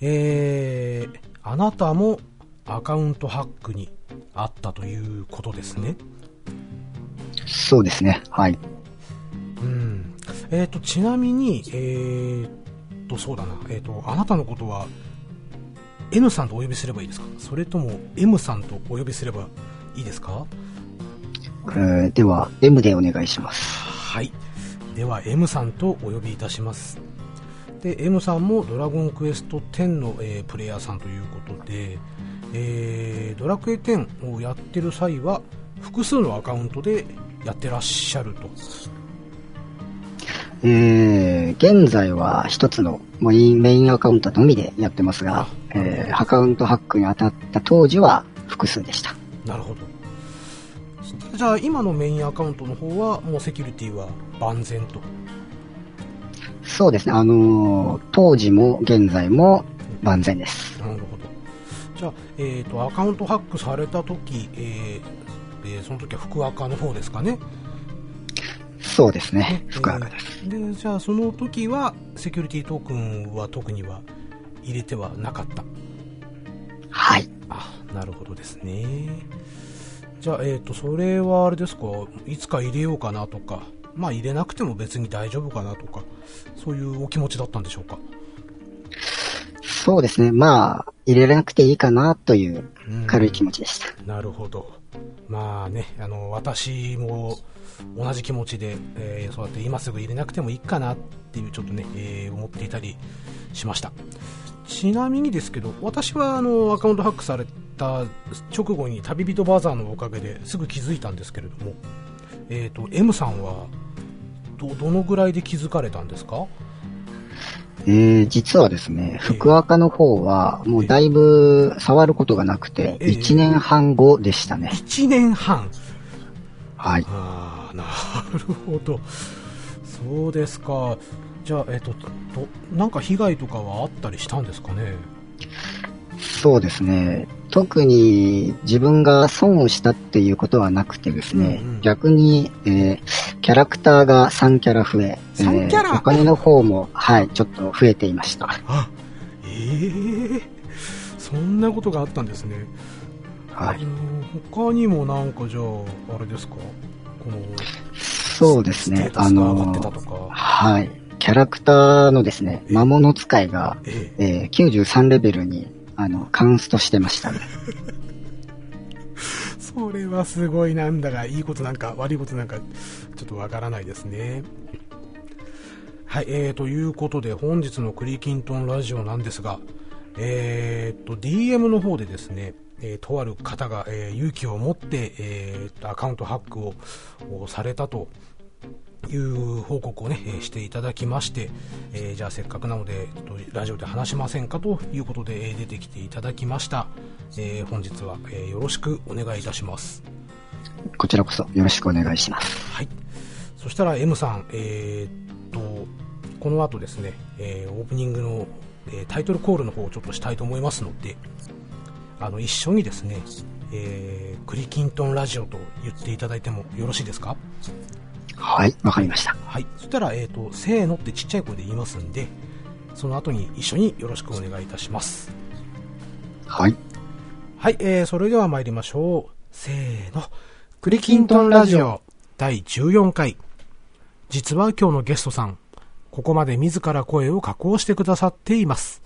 えー、あなたもアカウントハックにあったということですね。そうですね。はい。うん。えっ、ー、と、ちなみに、えー、と、そうだな。えっ、ー、と、あなたのことは、N さんとお呼びすればいいですか？それとも M さんとお呼びすればいいですか？えー、では、M でお願いします。はい。では、M さんとお呼びいたします。で、M さんもドラゴンクエスト10の、えー、プレイヤーさんということで、えー、ドラクエ10をやってる際は、複数のアカウントでやってらっしゃると。えー、現在は一つのメインアカウントのみでやってますが、えー、アカウントハックに当たった当時は複数でした。なるほど。じゃあ今のメインアカウントの方はもうセキュリティは万全とそうですね。あのー、当時も現在も万全です。なるほど。じゃあ、えっ、ー、と、アカウントハックされた時、えー、えー、その時は福赤の方ですかね？そうですね。福赤です、で、じゃあその時は、セキュリティトークンは特には入れてはなかった？はい。あ、なるほどですね。じゃあ、えっ、ー、と、それはあれですか、いつか入れようかなとか、まあ入れなくても別に大丈夫かなとか、そういうお気持ちだったんでしょうか？そうですね。まあ、入れなくていいかなという軽い気持ちでした。なるほど。まあね、あの、私も同じ気持ちで、えー、そうやって今すぐ入れなくてもいいかなっていうちょっとね、えー、思っていたりしました。ちなみにですけど、私はあの、アカウントハックされた直後に旅人バザーのおかげですぐ気づいたんですけれども、えっ、ー、と、M さんは、ど、どのぐらいで気づかれたんですか？えー、実はですね、福岡の方は、もうだいぶ触ることがなくて、1年半後でしたね。1年半？はい。ああ、なるほど。そうですか。じゃあ、えっ、と、と、なんか被害とかはあったりしたんですかね？そうですね。特に自分が損をしたっていうことはなくてですね、うんうん、逆に、えー、キャラクターが3キャラ増え、3キャラ、えー、お金の方も、はい、ちょっと増えていました。あ、ええー、そんなことがあったんですね。はい。他にもなんかじゃあ、あれですか？この、そうですね、あの、はい。キャラクターのですね、魔物使いが、ええー、93レベルにあの、カンストしてましたね。それはすごいなんだが、いいことなんか悪いことなんか、ちょっとわからないですね。はい、えー、ということで、本日のクリキントンラジオなんですが、えー、と、DM の方でですね、えー、とある方が、えー、勇気を持って、えー、アカウントハックをされたという報告をね、えしていただきまして、えー、じゃあせっかくなので、ラジオで話しませんかということで、え出てきていただきました。えー、本日は、えよろしくお願いいたします。こちらこそよろしくお願いします。はい。そしたら M さん、えー、っと、この後ですね、えー、オープニングの、えタイトルコールの方をちょっとしたいと思いますので、あの、一緒にですね、えー、クリキントンラジオと言っていただいてもよろしいですか？はい、わかりました。はい。そしたら、えっ、ー、と、せーのってちっちゃい声で言いますんで、その後に一緒によろしくお願いいたします。はい。はい、えー、それでは参りましょう。せーの。クリキントンラジオ第14回。実は今日のゲストさん、ここまで自ら声を加工してくださっています。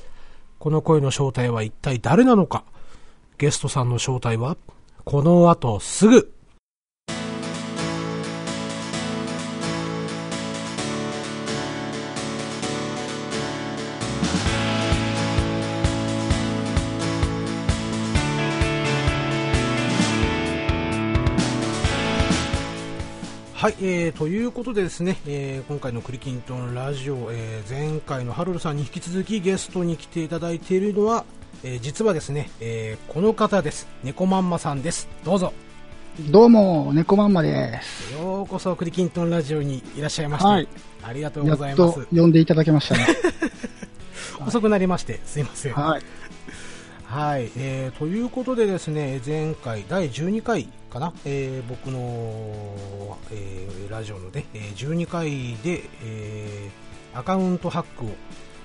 この声の正体は一体誰なのかゲストさんの正体は、この後すぐはい、えー、ということでですね、えー、今回のクリキントンラジオ、えー、前回のハルルさんに引き続きゲストに来ていただいているのは、えー、実はですね、えー、この方です。猫まんまさんです。どうぞ。どうも、猫まんまです。ようこそクリキントンラジオにいらっしゃいました。はい。ありがとうございます。呼んでいただけましたね。遅くなりまして、すいません。はい。はい、えー、ということでですね、前回第12回かな、えー、僕の、えー、ラジオのね、12回で、えー、アカウントハックを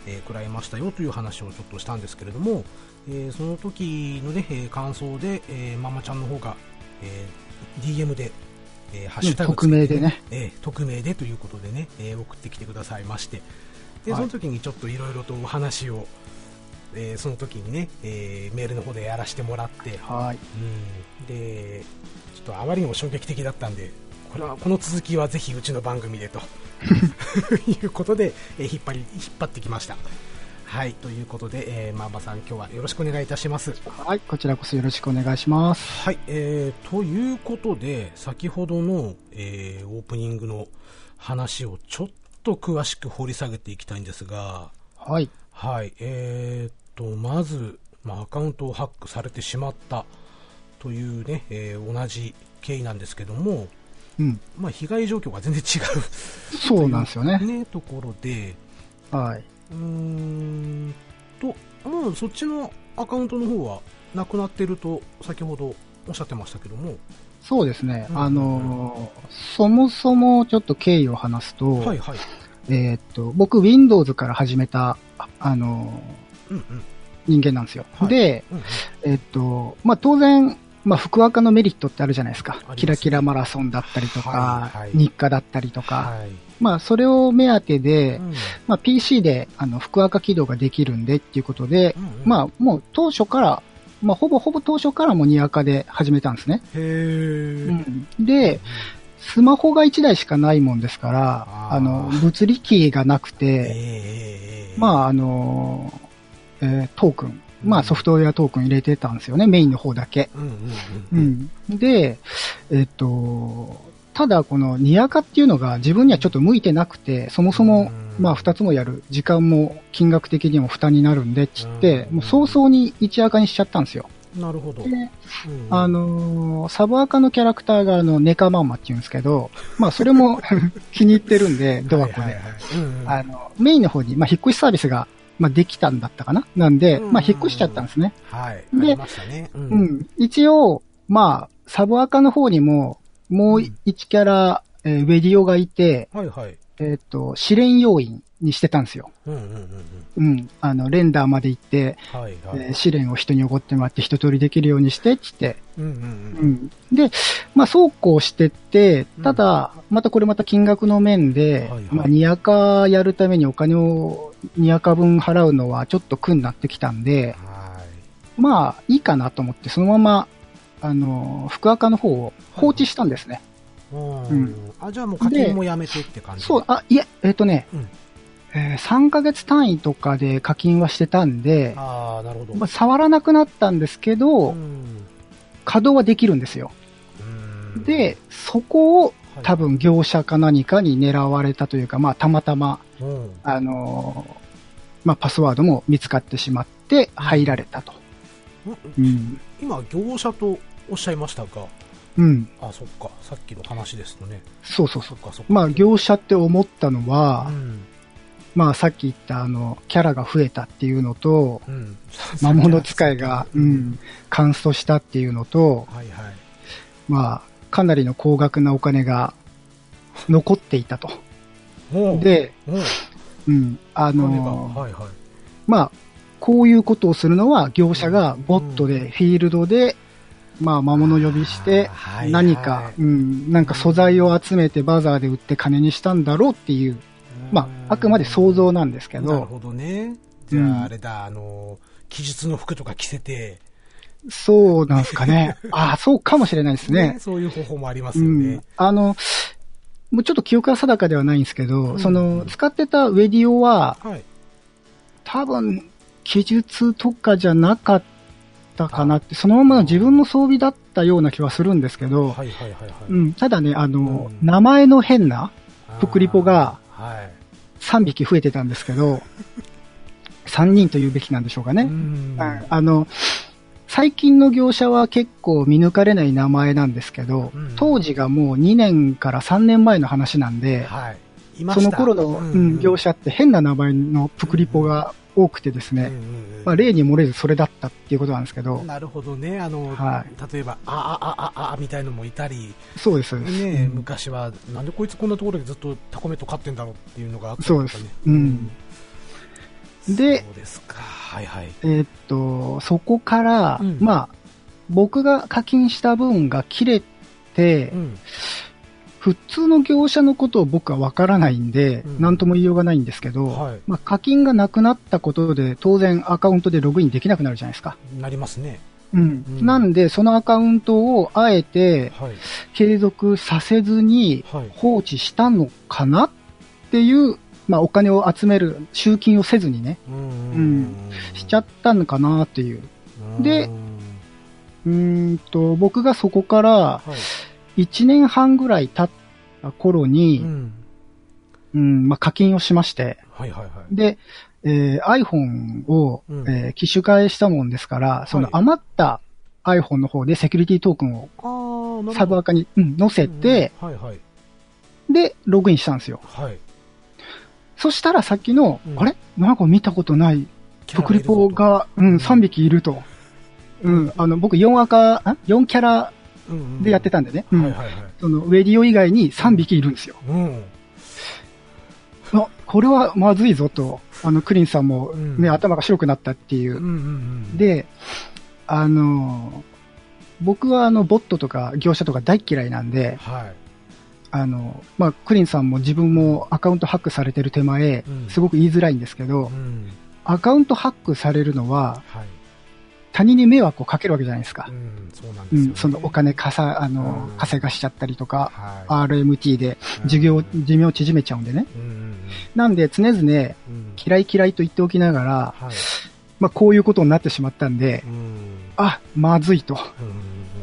えー食らいましたよという話をちょっとしたんですけれども、えーその時のね、えー感想で、えーママちゃんの方が、えー DM で、えーハッシュタグつけて匿名でね。えー匿名でということでね、えー送ってきてくださいまして、で、はい。その時にちょっといろいろとお話を、えーその時にね、えーメールの方でやらせてもらって、はい。うん、で、ちょっとあまりにも衝撃的だったんで、これは、この続きはぜひうちの番組でと いうことで、えー引っ張り、引っ張ってきました。はい、ということで、えー、ママさん今日はよろしくお願いいたします。はい。こちらこそよろしくお願いします。はい、えー、ということで、先ほどの、えー、オープニングの話をちょっと詳しく掘り下げていきたいんですが、はい。はい、えー、と、まず、まあ、アカウントをハックされてしまったというね、えー同じ経緯なんですけども、うん。まあ、被害状況が全然違 そうなんですよね。う、ね、ところで、はい。うーんと、もうそっちのアカウントの方はなくなってると、先ほどおっしゃってましたけども、そうですね。うんあのーそもそもちょっと経緯を話すと、はいはい。えーっと、僕 Windows から始めた、ああのーうんうん。人間なんですよ。はいで、うんうんえーっと、まあ、当然、まあ、福岡のメリットってあるじゃないですか。キラキラマラソンだったりとか、はいはい日課だったりとか。はい。まあ、それを目当てで、うんまあ、PC で、あの、福岡起動ができるんでっていうことで、うんうんまあ、もう当初から、まあ、ほぼほぼ当初からもニアカで始めたんですね。へー。で、スマホが1台しかないもんですから、あの、物理キーがなくえーて、えー、まあ、あの、えートークン、まあ、ソフトウェアトークン入れてたんですよね、メインの方だけ。うん。で、えっと、ただこのニアカっていうのが自分にはちょっと向いてなくて、そもそも、うん。まあ二つもやる、時間も金額的にも負担になるんでっつって、うん。もう早々に一アカにしちゃったんですよ。なるほど。で、うんあのーサブアカのキャラクターがあの、ネカマンマって言うんですけど、まあそれも 気に入ってるんで、ドアコで。あの、メインの方に、まあ引っ越しサービスが、まあできたんだったかななんで、うんまあ引っ越しちゃったんですね。はい。でね。ううん。一応、まあ、サブアカの方にも、もう1キャラ、えーウェディオがいて、はいはい。えっ、と、試練要員にしてたんですよ。うんうんうんうん。うん。あの、レンダーまで行って、はいはい。えー試練を人におごってもらって一通りできるようにして、つって。うんうんううん。ん。で、まあ、そうこうしてってうん、ただ、またこれまた金額の面で、はいはいまあ、ニアカやるためにお金をニアカ分払うのはちょっと苦になってきたんで、はまあ、いいかなと思って、そのまま、あの、福赤の方を放置したんですね。い。うん。うん。あ、じゃあもう課金もやめてって感じ。そう、あ、いえ、えっ、とね、うん。えー3ヶ月単位とかで課金はしてたんで、ああ、なるほど。まあ、触らなくなったんですけど、うん。稼働はできるんですよ。うん。で、そこをはい。多分業者か何かに狙われたというか、まあ、たまたま、うん。あのーまあ、パスワードも見つかってしまって入られたと。うん。今、業者とおっしゃいましたが、うん。あ、そっか、さっきの話ですとね。そうそうそう。そそ。まあ、業者って思ったのは、うん。まあ、さっき言ったあの、キャラが増えたっていうのと、うん。魔物使いが、うん、カンストしたっていうのと、はいはい。まあ、かなりの高額なお金が残っていたと。で、おううん、あのーはいはい。まあ、こういうことをするのは業者がボットで、フィールドで、まあ、魔物呼びしてあーはいはい、何か、うん、なんか素材を集めてバザーで売って金にしたんだろうっていう、まあ、あくまで想像なんですけど、なるほどね。じゃうんあ、あれだ、あの、記述の服とか着せて、そうなんですかね。ああ、そうかもしれないですね。そういう方法もありますようんね。。あの、もうちょっと記憶は定かではないんですけど、うんその、使ってたウェディオは、はい。多分、記述とかじゃなかったかなって、そのままの自分の装備だったような気はするんですけど、はいはいはいはい。うん、ただね、あの、うん名前の変なプクリポがあー、はい。3匹増えてたんですけど、3人と言うべきなんでしょうかね。うんうんあの、最近の業者は結構見抜かれない名前なんですけど、うん当時がもう2年から3年前の話なんで、はい。その頃の、うん業者って変な名前のプクリポが多くてですね、うんうんうんまあ、例に漏れずそれだったっていうことなんですけど、なるほどね。あの、は例えば、あ、あ、あ、あ、あ、みたいのもいたり、そうです、そうです。ね、うん昔は、なんでこいつこんなところでずっとタコメット飼ってんだろうっていうのがあったりそうです。うんでそうですか。はいはい。えーっと、そこから、うんまあ、僕が課金した分が切れて、うん。普通の業者のことを僕はわからないんで、うんなんとも言いようがないんですけど、はいまあ、課金がなくなったことで、当然アカウントでログインできなくなるじゃないですか。なりますね。うん。うんなんで、そのアカウントをあえてはい。継続させずにはい。放置したのかなっていう、まあ、お金を集める、集金をせずにね、ううんん。しちゃったのかなっていう。でうんと、僕がそこからはい。1年半ぐらい経った頃うに、ん。うん、まあ、課金をしまして、はいはいはい。で、えー iPhone を、うんえー機種替えしたもんですから、そのはい余った iPhone の方でセキュリティトークンをサブアカに、うん、載せて、うんはいはい。で、ログインしたんですよ。はい。そしたらさっきの、うんあれ？なんか見たことない、特リポが、ううんん、3匹いると。うん、あの、僕4赤、あ ?4 キャラでやってた。たんでね。うんはいはいはい。その、ウェディオ以外に3匹いるんですよ。うん。あ、これはまずいぞと、あの、クリンさんもね、うん頭が白くなったっていううんうんうん。、で、あの、僕はあの、ボットとか業者とか大嫌いなんで、はい。あの、まあ、クリンさんも自分もアカウントハックされてる手前うん、すごく言いづらいんですけどう、ん。アカウントハックされるのは、はい。他人に迷惑をかけるわけじゃないですかう。ん、そうなんうん、ですよね。そのお金かさ、あのうん、稼がしちゃったりとか、は RMT でい。寿命うん、寿命を縮めちゃうんでね。うんうんなんで常々うん。うん。嫌い嫌いと言っておきながら、はい。まあ、こういうことになってしまったんで、うん。あ、まずいと。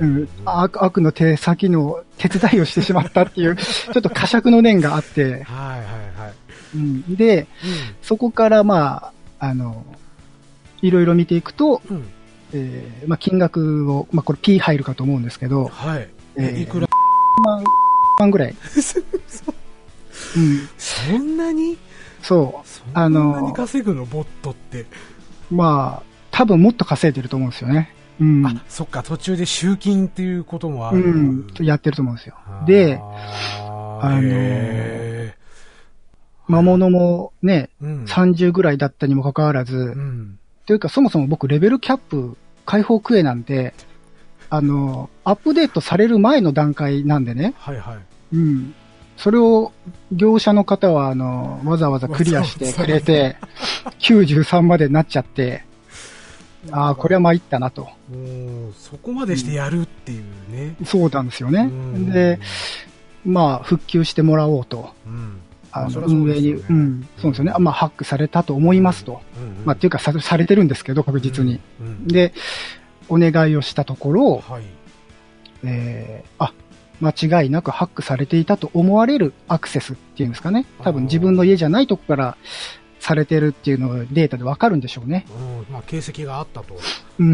ううんん、悪悪の手先の手伝いをしてしまったっていう、ちょっと過酌の念があって、はいはいはい。うん、で、うそこからまあ、あの、いろいろ見ていくと、ん。うん。えーまあ、金額を、まあ、これ P 入るかと思うんですけど、はい。えーいくら？万、万ぐらい。うん、そんなに？そそあのんなに稼ぐの、ボットって。う。まあ、多分もっと稼いでると思うんですよね。うん。あ、そっか、途中で集金っていうこともあうる。ん、やってると思うんですよ。で、ああのへ魔物もね、ーうん。30ぐらいだったにもかかわらず、うん。というか、そもそも僕、レベルキャップ解放クエなんで、あの、アップデートされる前の段階なんでね、はいはい。うん。それを、業者の方は、あの、わざわざクリアしてくれて、93までなっちゃって、ああ、これは参ったなと。そこまでしてやるっていうね。そうなんですよねうん。で、、まあ、復旧してもらおうと。うん。あの、運営に、うん、そうですよね。まあ、ハックされたと思いますと。うん。まあ、っていうかさ、されてるんですけど、確実に。うん。うん。で、お願いをしたところ、はい。えー、あ、間違いなくハックされていたと思われるアクセスっていうんですかね。多分自分の家じゃないとこからされてるっていうのがデータでわかるんでしょうね。うん。まあ、形跡があったと。うん。う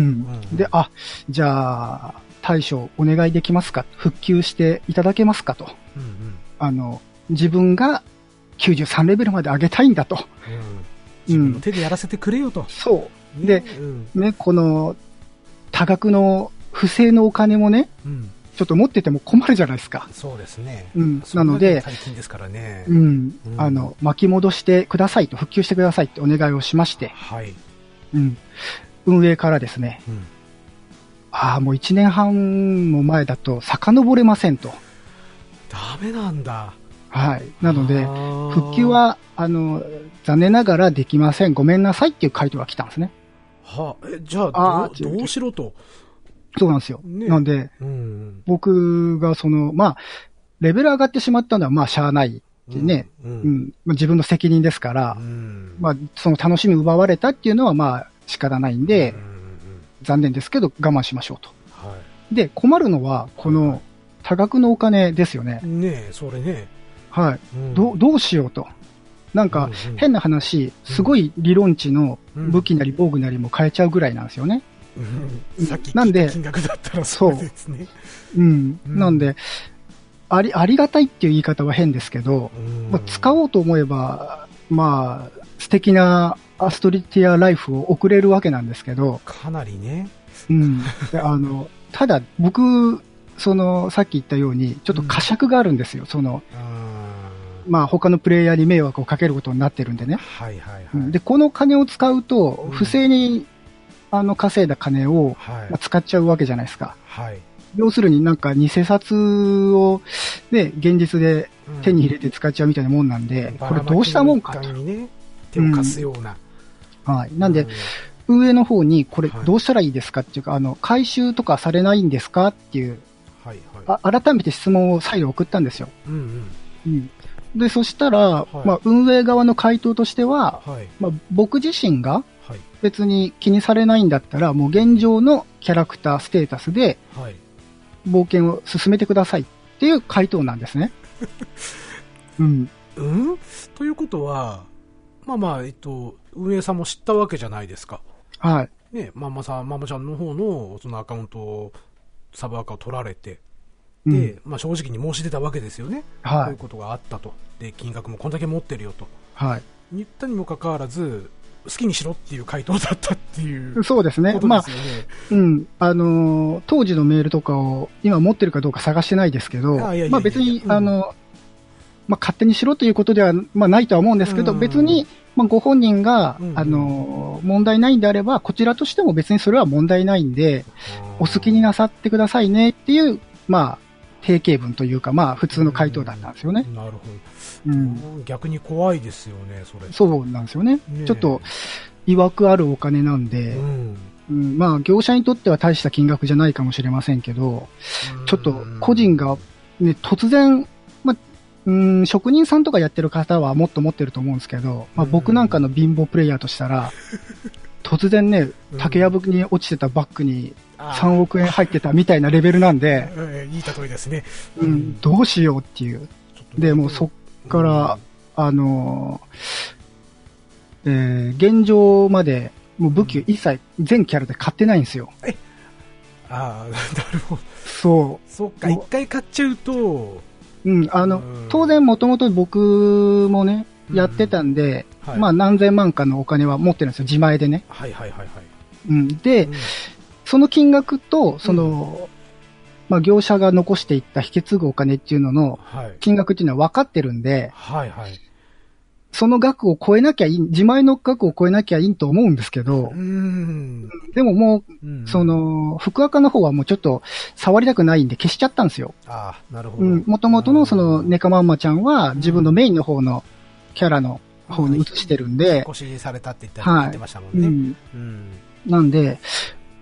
んで、あ、じゃあ、対処お願いできますか？復旧していただけますか？と。うんうん。あの、自分が93レベルまで上げたいんだと。うん。手でやらせてくれよと。そう。で、うん。ね、この、多額の不正のお金もね、うん。ちょっと持ってても困るじゃないですか。そうですね。うん。なんので、大金ですからね。うん、うんあの、巻き戻してくださいと、復旧してくださいってお願いをしまして、はい。うん。運営からですね、うん。ああ、もう1年半も前だと遡れませんと。ダメなんだ。はい。なので復旧、は、あの、残念ながらできません。ごめんなさいっていう回答が来たんですね。はえ、じゃあ、どうどうしろと。そうなんですよ。ねなんで、うん。僕がその、まあ、レベル上がってしまったのは、まあ、しゃあないってね、う。うんん。まあ、自分の責任ですからう、ん。まあ、その楽しみ奪われたっていうのは、まあ、仕方ないんでうん、残念ですけど、我慢しましょうと。はい。で、困るのは、この、多額のお金ですよね。ねえ、それね。はい。うんどう、どうしようと。なんか、変な話、すごい理論値のうん武器なり防具なりも変えちゃうぐらいなんですよね。うんさっきなんで金額だったらそうですね。うん。うんなんで、あり、ありがたいっていう言い方は変ですけど、うんまあ、使おうと思えば、まあ、素敵なアストリティアライフを送れるわけなんですけど、かなりね。うん。であの、ただ、僕、その、さっき言ったように、ちょっと呵責があるんですよ。その、うんまあ他のプレイヤーに迷惑をかけることになってるんでね。はいはいはい。うんで、この金を使うとうん、不正に、あの、稼いだ金を、はいまあ、使っちゃうわけじゃないですか。はい。要するになんか偽札を、ね、現実で手に入れて使っちゃうみたいなもんなんで、これどうしたもんかと。手を貸すような。はい。なんでう、運営の方にこれはいどうしたらいいですかっていうか、あの、回収とかされないんですかっていう、はいはい。あ改めて質問を再度送ったんですよ。うんうん。うん。で、そしたら、いまあ、運営側の回答としては、はい。まあ、僕自身がはい。別に気にされないんだったら、もう現状のキャラクターステータスではい。冒険を進めてくださいっていう回答なんですね。うん。うん？ということは、まあまあ、えっと、運営さんも知ったわけじゃないですか。はい。ね、ママさん、ママちゃんの方の、そのアカウントを、サブアカを取られて、うんで、まあ正直に申し出たわけですよね。こうはい。いうことがあったと。で、金額もこんだけ持ってるよと。はい。言ったにもかかわらず、好きにしろっていう回答だったっていうそうですねまあ。うん。あのー当時のメールとかを今持ってるかどうか探してないですけど、別に、うんあの、まあ勝手にしろということでは、まあないとは思うんですけど、うん別に、まあご本人が、うんあのー問題ないんであれば、こちらとしても別にそれは問題ないんで、お好きになさってくださいねっていう、まあ、定型文というか、まあ普通の回答だったんですよね。なるほうん。ど。逆に怖いですよね、それ。そうなんですよね。ねえちょっと、曰くあるお金なんで、うん。うん、まあ業者にとっては大した金額じゃないかもしれませんけど、ちょっと個人が、ね、突然、まあ、うん、職人さんとかやってる方はもっと持ってると思うんですけど、まあ、僕なんかの貧乏プレイヤーとしたら、突然ね、竹やぶに落ちてたバッグに3億円入ってたみたいなレベルなんで、えーいい例えですね。うん、どうしようっていう。で、もうそっから、あのーえー現状まで、もう武器一切全キャラで買ってないんですよ。ああ、なるほど。そそっか、一回買っちゃうと、う。うん、あの、うん当然もともと僕もね、やってたんで、はいまあ何千万かのお金は持ってるんですよ、自前でね。はいはいはいはい。うん、で、うんその金額と、その、まあ業者が残していった引き継ぐお金っていうののはい。金額っていうのは分かってるんで、はいはい。その額を超えなきゃいい、自前の額を超えなきゃいいと思うんですけどう、ん。でももう、うんそ、の、福赤の方はもうちょっと触りたくないんで消しちゃったんですよ。ああ、なるほど。うん、元々のそのネカマンマちゃんは自分のメインの方のキャラの方に移してるんで、腰しされたって言ったはい言ってましたもんね。うん。うん。なんで、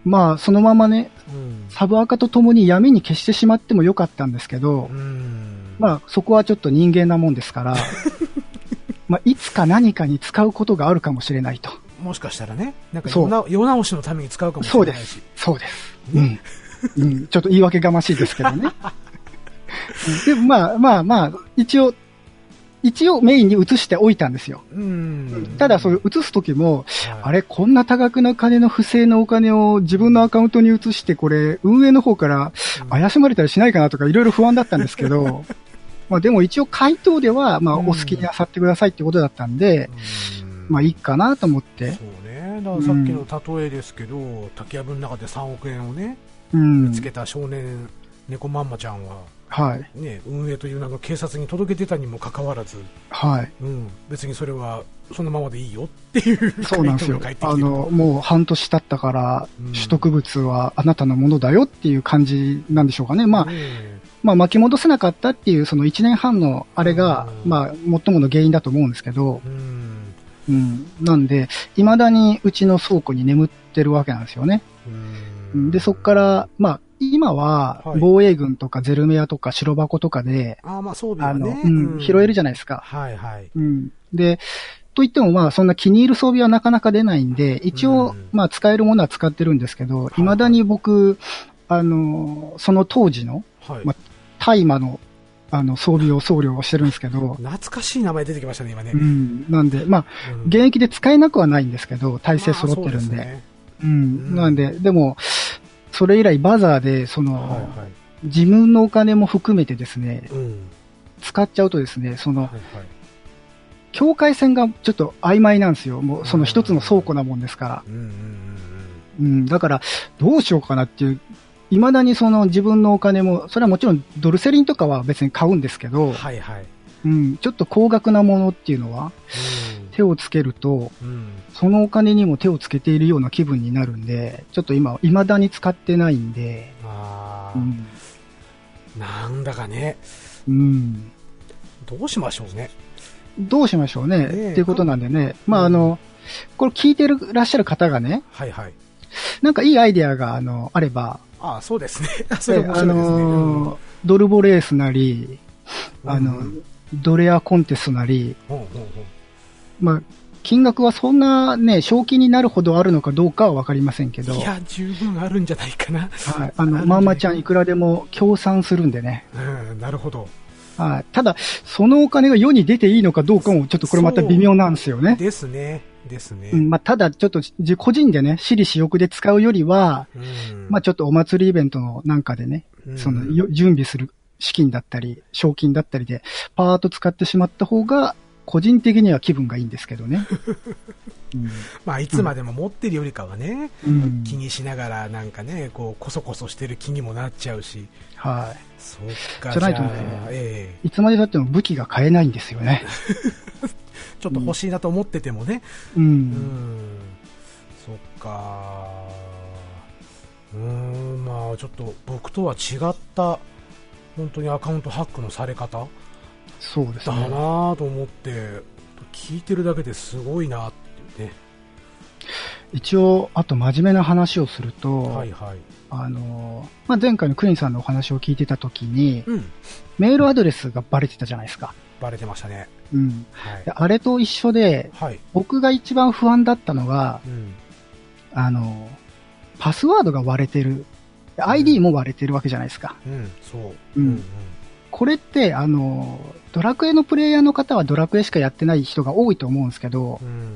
まあそのままね、うん。サブアカと共に闇に消してしまってもよかったんですけどう、ん。まあそこはちょっと人間なもんですから、まあいつか何かに使うことがあるかもしれないと。もしかしたらね、なんかそう世な世直しのために使うかもしれないし。そうです。うん。うん、ちょっと言い訳がましいですけどね。う んでもまあまあまあ、一応、一応メインに移しておいたんですよ。うん。ただ、それ移すときも、はいあれ、こんな多額な金の不正なお金を自分のアカウントに移して、これ、運営の方から怪しまれたりしないかなとか、いろいろ不安だったんですけど、まあでも一応回答では、まあうんお好きになさってくださいってことだったんで、うんまあいいかなと思って、そうね。だからさっきの例えですけど、竹やぶの中で3億円をね、うん見つ。けた少年、猫まんまちゃんは、はい。ね、運営という名の警察に届けてたにもかかわらず、はい。うん、別にそれはそのままでいいよっていうそうなんですよあの、もう半年経ったからうん、取得物はあなたのものだよっていう感じなんでしょうかね。まあ、ねまあ巻き戻せなかったっていうその1年半のあれが、うんまあ最もの原因だと思うんですけど、うんうん。なんで、未だにうちの倉庫に眠ってるわけなんですよね。うんで、そこから、まあ、今ははい、防衛軍とかゼルメアとか白箱とかで、ああ、まあそうだあの。うん、拾えるじゃないですか。はいはい。うん。で、といってもまあ、そんな気に入る装備はなかなか出ないんで、一応、うんまあ、使えるものは使ってるんですけど、い未だに僕、あの、その当時のはい。ま大麻の、あの、装備を送料をしてるんですけど、懐かしい名前出てきましたね、今ねう。ん。なんで、まあ、うん現役で使えなくはないんですけど、体制揃ってるんで。まあそうすねうん。うんなんで、でも、それ以来バザーで、その、はいはい。自分のお金も含めてですね、うん。使っちゃうとですね、その、はいはい。境界線がちょっと曖昧なんですよ。もう、その一つの倉庫なもんですから。うん。だから、どうしようかなっていう、未だにその自分のお金も、それはもちろんドルセリンとかは別に買うんですけうん。ど、はいはい。うん、ちょっと高額なものっていうのは、手をつけると、うん。うん。そのお金にも手をつけているような気分になるんで、ちょっと今、未だに使ってないんで、ああ、うん。なんだかね、うん。どうしましょうね。どうしましょうね。ねえっていうことなんでね。まあ、あの、これ聞いてるらっしゃる方がね、はいはい。なんかいいアイデアが、あの、あれば、ああ、そうですね。それ面あ白いですね。の、ドルボレースなり、うんあのうん、ドレアコンテストなり、ほうほうほうまあ、金額はそんなね、賞金になるほどあるのかどうかはわかりませんけど、いや、十分あるんじゃないかな。はい、あの、まーまちゃんいくらでも協賛するんでね。うん、なるほど。はい。ただ、そのお金が世に出ていいのかどうかもちょっとこれまた微妙なんですよね。ですね。ですね。うん、まあ、ただちょっとじ個人でね、私利私欲で使うよりは、うんまあ、ちょっとお祭りイベントのなんかでね、うんそのよ準備する資金だったり、賞金だったりで、パーッと使ってしまった方が、個人的には気分がいいんですけどね。まあ、いつまでも持ってるよりかはね、うん。うん気にしながらなんかね、こう、こそこそしてる気にもなっちゃうし。はそっか、じゃないとねあええい。いつまで経っても武器が買えないんですよね。ちょっと欲しいなと思っててもね。う。うんん。そっか。うーん、まあ、ちょっと僕とは違った、本当にアカウントハックのされ方そうですだなと思って、聞いてるだけですごいなってね。一応、あと真面目な話をすると、はいはい。あの、まあ、前回のクリンさんのお話を聞いてた時に、うん。メールアドレスがバレてたじゃないですか。バレてましたね。うん。はいで。あれと一緒で、はい。僕が一番不安だったのが、うん。あの、パスワードが割れてる。ID も割れてるわけじゃないですか。うん、そう。うんこれって、あの、ドラクエのプレイヤーの方はドラクエしかやってない人が多いと思うんですけどう、ん。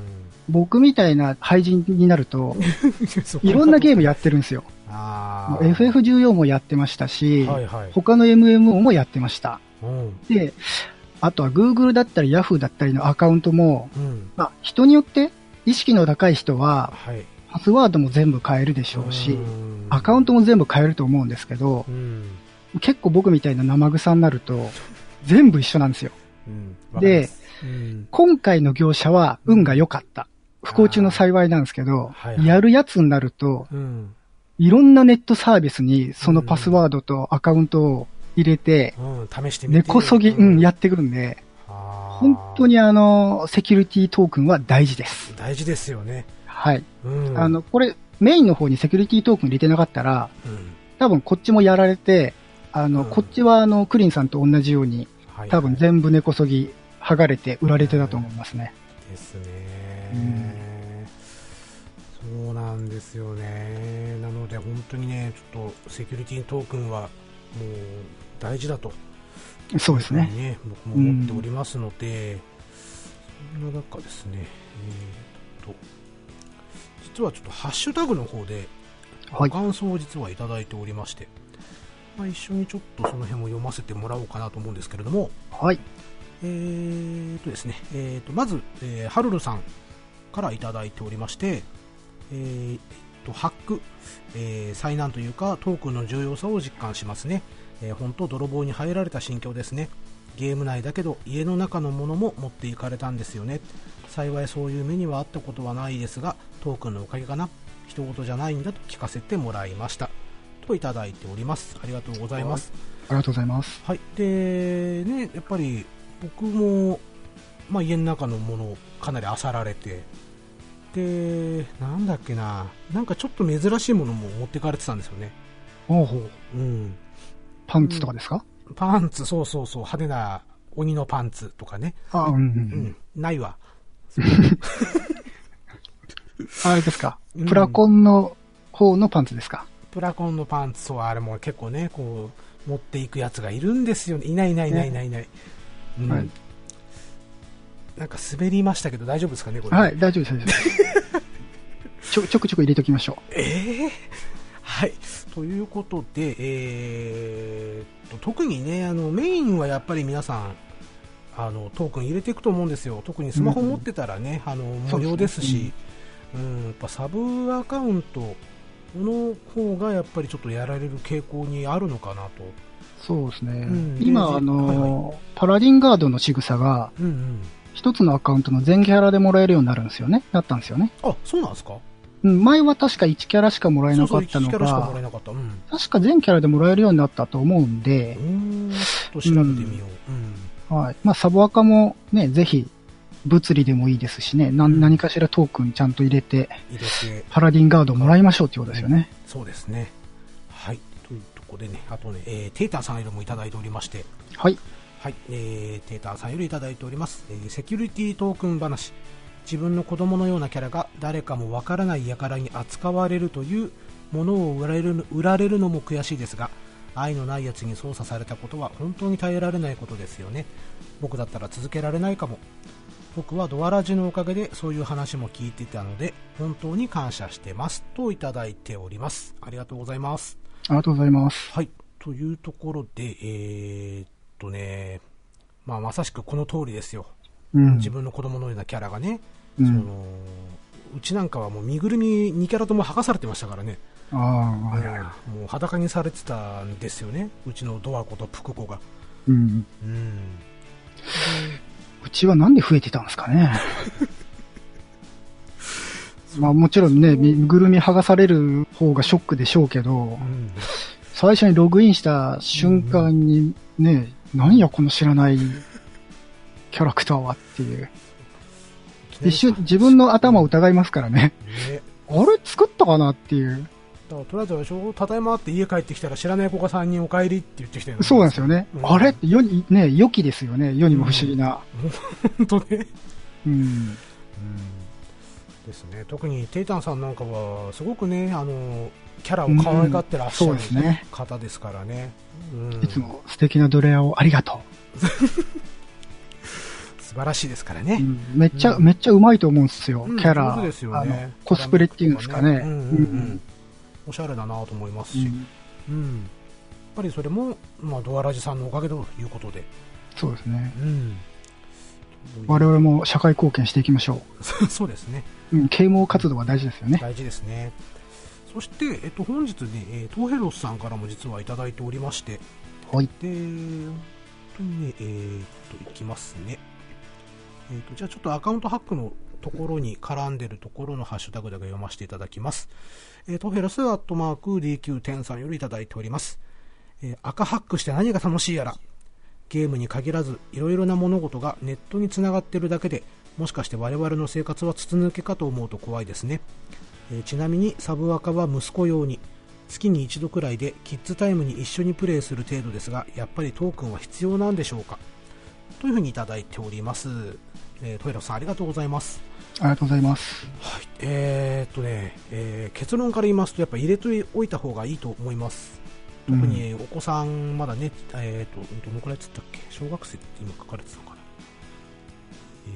僕みたいな廃人になると、うん。いろんなゲーム。ムやってるんですよ。あー FF14 もやってましたし、はいはい。他の MMO もやってました。うん。で、あとは Google だったり Yahoo だったりのアカウントも、うん。まあ、人によって意識の高い人は、はい。パスワードも全部変えるでしょうし、うんアカウントも全部変えると思うんですけどう、ん。結構僕みたいな生臭になると、全部一緒なんですよ。うん。で。今回の業者は運が良かった。不幸中の幸いなんですけどはいは、いやるやつになると、うん。いろんなネットサービスにそのパスワードとアカウントを入れて、うん。試してみて。根こそぎ、うん、やってくるんで、本当に。にあの、セキュリティトークンは大事です。大事ですよね。はい。うん。あの、これ、メインの方にセキュリティトークン入れてなかったら、うん、多分こっちもやられて、あの、うんこっちはあの、クリンさんと同じように、はい多分全部根こそぎ剥がれて売られてたと思いますね。ですね、そうなんですよね。なので本当にね、ちょっとセキュリティトークンはもう大事だと、そうですね。ね僕も思っておりますので、そんな中ですね、えーっと、実はちょっとハッシュタグの方ではい。感想を実はいただいておりまして、まあ、一緒にちょっとその辺を読ませてもらおうかなと思うんですけれども、はい。えーとですね、えーとまず、えーハルルさんからいただいておりまして、えーとハック、えー災難というかトークンの重要さを実感しますね、えー本当泥棒に入られた心境ですね。ゲーム内だけど家の中のものも持っていかれたんですよね。幸いそういう目にはあったことはないですがトークンのおかげかな。人事じゃないんだと聞かせてもらいました。といただいております。ありがとうございます。ありがとうございます。はい、でね、やっぱり僕も、まあ、家の中のものをかなり漁られて、で、なんだっけな、なんかちょっと珍しいものも持ってかれてたんですよね。ほうほう。うん。パンツとかですか、パンツ、そうそうそう、派手な鬼のパンツとかね。あ、うん、うん、う。うんん、ないわ。あれですか、うんプラコンの方のパンツですか？プラコンのパンツ、そう、あれも結構ね、こう、持っていくやつがいるんですよね。いないいないいないいないいない。うんはいなんか滑りましたけど大丈夫ですかね、これ。はい、大丈夫です。大丈夫です ちょ、ちょくちょく入れときましょええはい。ということで、えーっと、特にね、あの、メインはやっぱり皆さん、あの、トークン入れていくと思うんですよ。特にスマホ持ってたらね、あの、無料ですし、うん、やっぱサブアカウントの方がやっぱりちょっとやられる傾向にあるのかなとそうですね。うん今、であの、はいはパラディンガードの仕草が、うんうん。一つのアカウントの全キャラでもらえるようになるんですよね。なったんですよね。あ、そうなんですか？うん前は確か1キャラしかもらえそうそう、1なかったのが。確か全キャラでもらえるようになったと思うんでと調べてみよう。うん。はい。まあ、サブアカもね、ぜひ、物理でもいいですしね、なうん何かしらトークンちゃんと入れて、入れて、パラディンガードもらいましょうってことですよね。そうですね。はい。というところでね、あとね、えー、テーターさんよりもいただいておりまして、はい。はい、えー、テーターさんよりいただいております、えーセキュリティトークン話自分の子供のようなキャラが誰かもわからない輩に扱われるというものを売られる売られるのも悔しいですが愛のないやつに操作されたことは本当に耐えられないことですよね僕だったら続けられないかも僕はドアラジのおかげでそういう話も聞いていたので本当に感謝してますといただいておりますありがとうございますありがとうございます。はい。というところで、えーっとね、まあ、まさしくこの通りですよ。うん。自分の子供のようなキャラがね、うんその、うちなんかはもう身ぐるみ2キャラとも剥がされてましたからね。ああ、はいはいはもう裸にされてたんですよね。うちのドア子とプク子が。い。うん。うん。うちはなんで増えてたんですかね。まあもちろんね、身ぐるみ剥がされる方がショックでしょうけどう、ん。最初にログインした瞬間にね、何やこの知らないキャラクターはっていう。一瞬自分の頭を疑いますからね。ね。あれ作ったかなっていう。だからとりあえずただいまって家帰ってきたら知らない子が3人お帰りって言ってきたよね。そうなんですよね。うんあれって世に、ね、良きですよね。世にも不思議な。本当ね。うん。ですね、特にテイタンさんなんかはすごくねあのキャラを可愛がってらっしゃそる、ね。方ですからね、うん、いつも素敵なドレアをありがと 素晴らしいですからう。ね、うんめっちゃ、うんめっちゃうまいと思うんですよ。うんキャラ。ですよあのねコスプレっていうんですかね。うんうんうんおしゃれだなと思いますし、うんうんやっぱりそれも、まあ、ドアラジさんのおかげということで、そうですね。うん、我々も社会貢献していきましょ そうですねう。うん、啓蒙活動は大事ですよね。大事ですねそして、えっと、本日ね、えートーヘロスさんからも実はいただいておりまして、はい。で、本当にね、えーっと、いきますね。えーっと、じゃあちょっとアカウントハックのところに絡んでるところのハッシュタグだけ読ませていただきます。えー、トヘラスアットマーク DQ10 さんよりいただいております。えー赤ハックして何が楽しいやら。ゲームに限らず、いろいろな物事がネットにつながってるだけで、もしかして我々の生活は筒抜けかと思うと怖いですね。えーちなみにサブアカは息子用に、月に一度くらいでキッズタイムに一緒にプレイする程度ですがやっぱりトークンは必要なんでしょうか？というふうにいただいております、えー、トイラさんありがとうございます。ありがとうございます。はい。えー、っとね、えー結論から言いますとやっぱ入れておいた方がいいと思います。特にお子さんまだね、えー、っとどのくらいつったっけ？小学生って今書かれてたのかな。えー、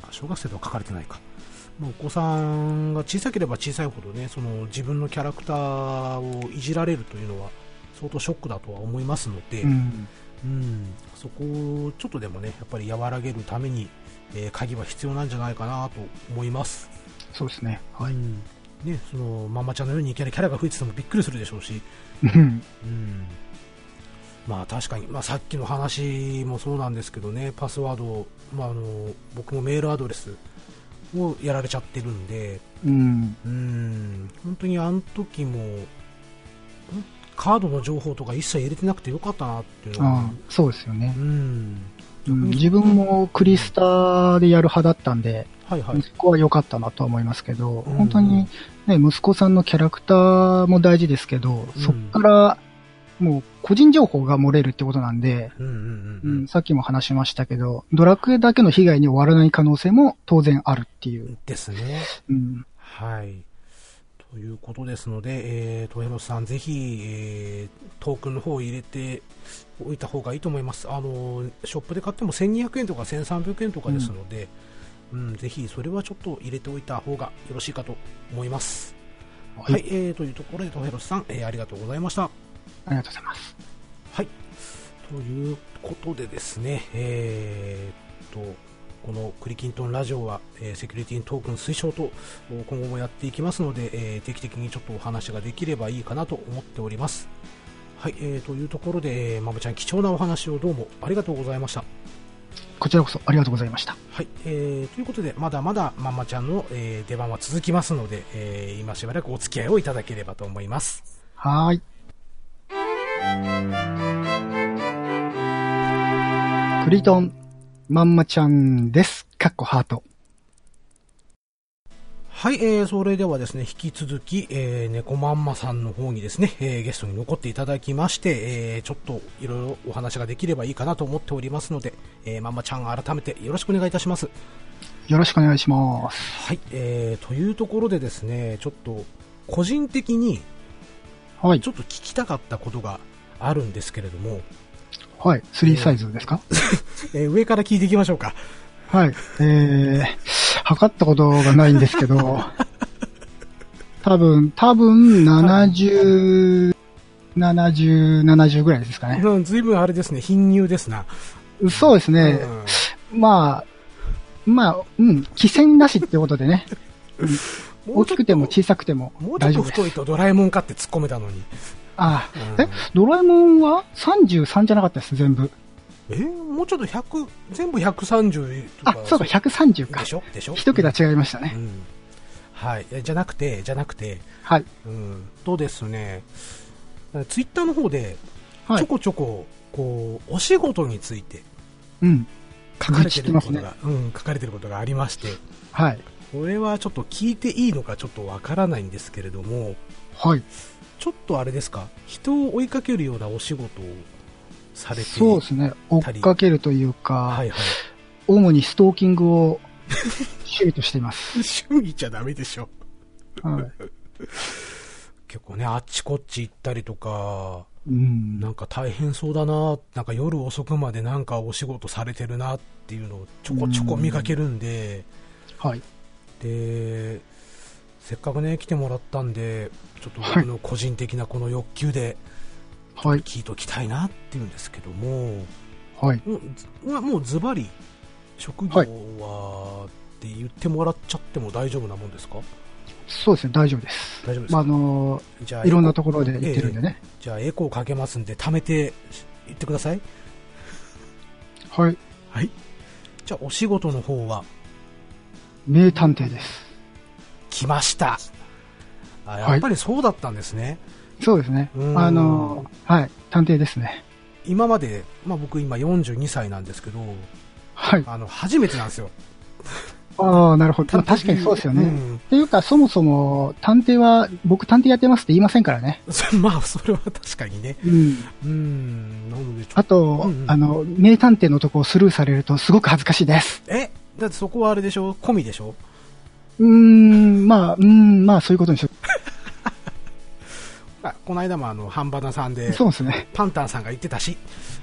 っとあ小学生とは書かれてないか。まあお子さんが小さければ小さいほどねその自分のキャラクターをいじられるというのは相当ショックだとは思いますので、うん。うん、そこをちょっとでもねやっぱり和らげるために、えー鍵は必要なんじゃないかなと思います、そうですね。はい。うん。ね、そのママちゃんのようにいきなりキャラが増えててもびっくりするでしょうし、うん。うん、まあ確かに、まあ、さっきの話もそうなんですけどね。パスワード、まあ、あの僕もメールアドレスをやられちゃってるんで、うん。うん、本当にあの時もんカードの情報とか一切入れてなくてよかったなっていうのはああ、そうですよねう。ん、うん自分もクリスタでやる派だったんで、はいはい、息子は良かったなとは思いますけど、うん本当にね、息子さんのキャラクターも大事ですけど、うんそっから、もう個人情報が漏れるってことなんで、さっきも話しましたけど、ドラクエだけの被害に終わらない可能性も当然あるっていう。ですね。うん、はい。ということですので、えー、トヘロスさん、ぜひ、えー、トークンの方を入れておいた方がいいと思います。あの、ショップで買っても1200円とか1300円とかですので、うん、ぜひそれはちょっと入れておいた方がよろしいかと思います。は、はいいえー、というところで、トヘロスさん、えー、ありがとうございました。ありがとうございます。はい。ということでですね、えー、っと、このクリキントンラジオは、えーセキュリティトークン推奨とお今後もやっていきますので、えー定期的にちょっとお話ができればいいかなと思っております。はい、えー、というところで、えー、まぶちゃん貴重なお話をどうもありがとうございました。こちらこそありがとうございました。はい、えー、ということで、まだまだまんまちゃんの、えー、出番は続きますので、えー、今しばらくお付き合いをいただければと思います。はーい。クリトン、まんまちゃんです。かっこハート。はい、えー、それではですね、引き続き、えー、猫まんまさんの方にですね、えー、ゲストに残っていただきまして、えー、ちょっといろいろお話ができればいいかなと思っておりますので、えー、まんまちゃん改めてよろしくお願いいたします。よろしくお願いします。はい、えー、というところでですね、ちょっと、個人的に、はいち。ょっと聞きたかったことがあるんですけれども、はい。3サイズですか？えー上から聞いていきましょうか。はい。えー、測ったことがないんですけど、多分、多分、70、70、70ぐらいですかね。うん、ずいぶんあれですね、貧乳ですな。そうですね。まあ、まあ、うん、規制なしってことでね。うん大きくても小さくてももうちょっと大丈夫です。太いとドラえもんかって突っ込めたのに。あうんえドラえもんは33じゃなかったです、全部。えーもうちょっと100、全部130とか。、あそうか、130かで。しょ？でしょ？一桁違いましたね。うん。はい。えじゃなくて、じゃなくて、はい。うん、とですね、ツイッターの方で、はい。ちょこちょこ、こう、お仕事についてうん。書かれてることが、うん、書かれてることがありまして、はい。これはちょっと聞いていいのかちょっとわからないんですけれども、はい。ちょっとあれですか、人を追いかけるようなお仕事をされてそうですね。追っかけるというか、はいはい。主にストーキングを趣味としています。趣味じゃダメでしょ。はい。結構ね、あっちこっち行ったりとか、うん。なんか大変そうだな、なんか夜遅くまでなんかお仕事されてるなっていうのをちょこちょこ見かけるんで、はい。で、せっかくね、来てもらったんで、ちょっと僕の個人的なこの欲求ではい。聞いときたいなっていうんですけども、はい。ももうズバリ、職業はいはって言ってもらっちゃっても大丈夫なもんですか？そうですね、大丈夫です。まあ、大丈夫ですか、あのじゃあいろんなところで言ってるんでね。じゃあエコーかけますんで、貯めて言ってください。はい。はい。じゃあお仕事の方は、名探偵です。来ました。あ、やっぱりそうだったんですね。そうですねう。んあのはい。探偵ですね。今まで、まあ僕今42歳なんですけど、はい。あの、初めてなんですよ。ああ、なるほど。まあ確かにそうですよね。んっていうか、そもそも、探偵は、僕探偵やってますって言いませんからね。そ まあ、それは確かにね。うん。うん、なのであと、うんうんあの、名探偵のとこをスルーされるとすごく恥ずかしいです。と、え？だってそこはあれでしょ？込みでしょ？うーん、まあ、うーん、まあそういうことにしよ あこの間もあの、半ばなさんう。で、そうですね。パンタンさんが言ってたし。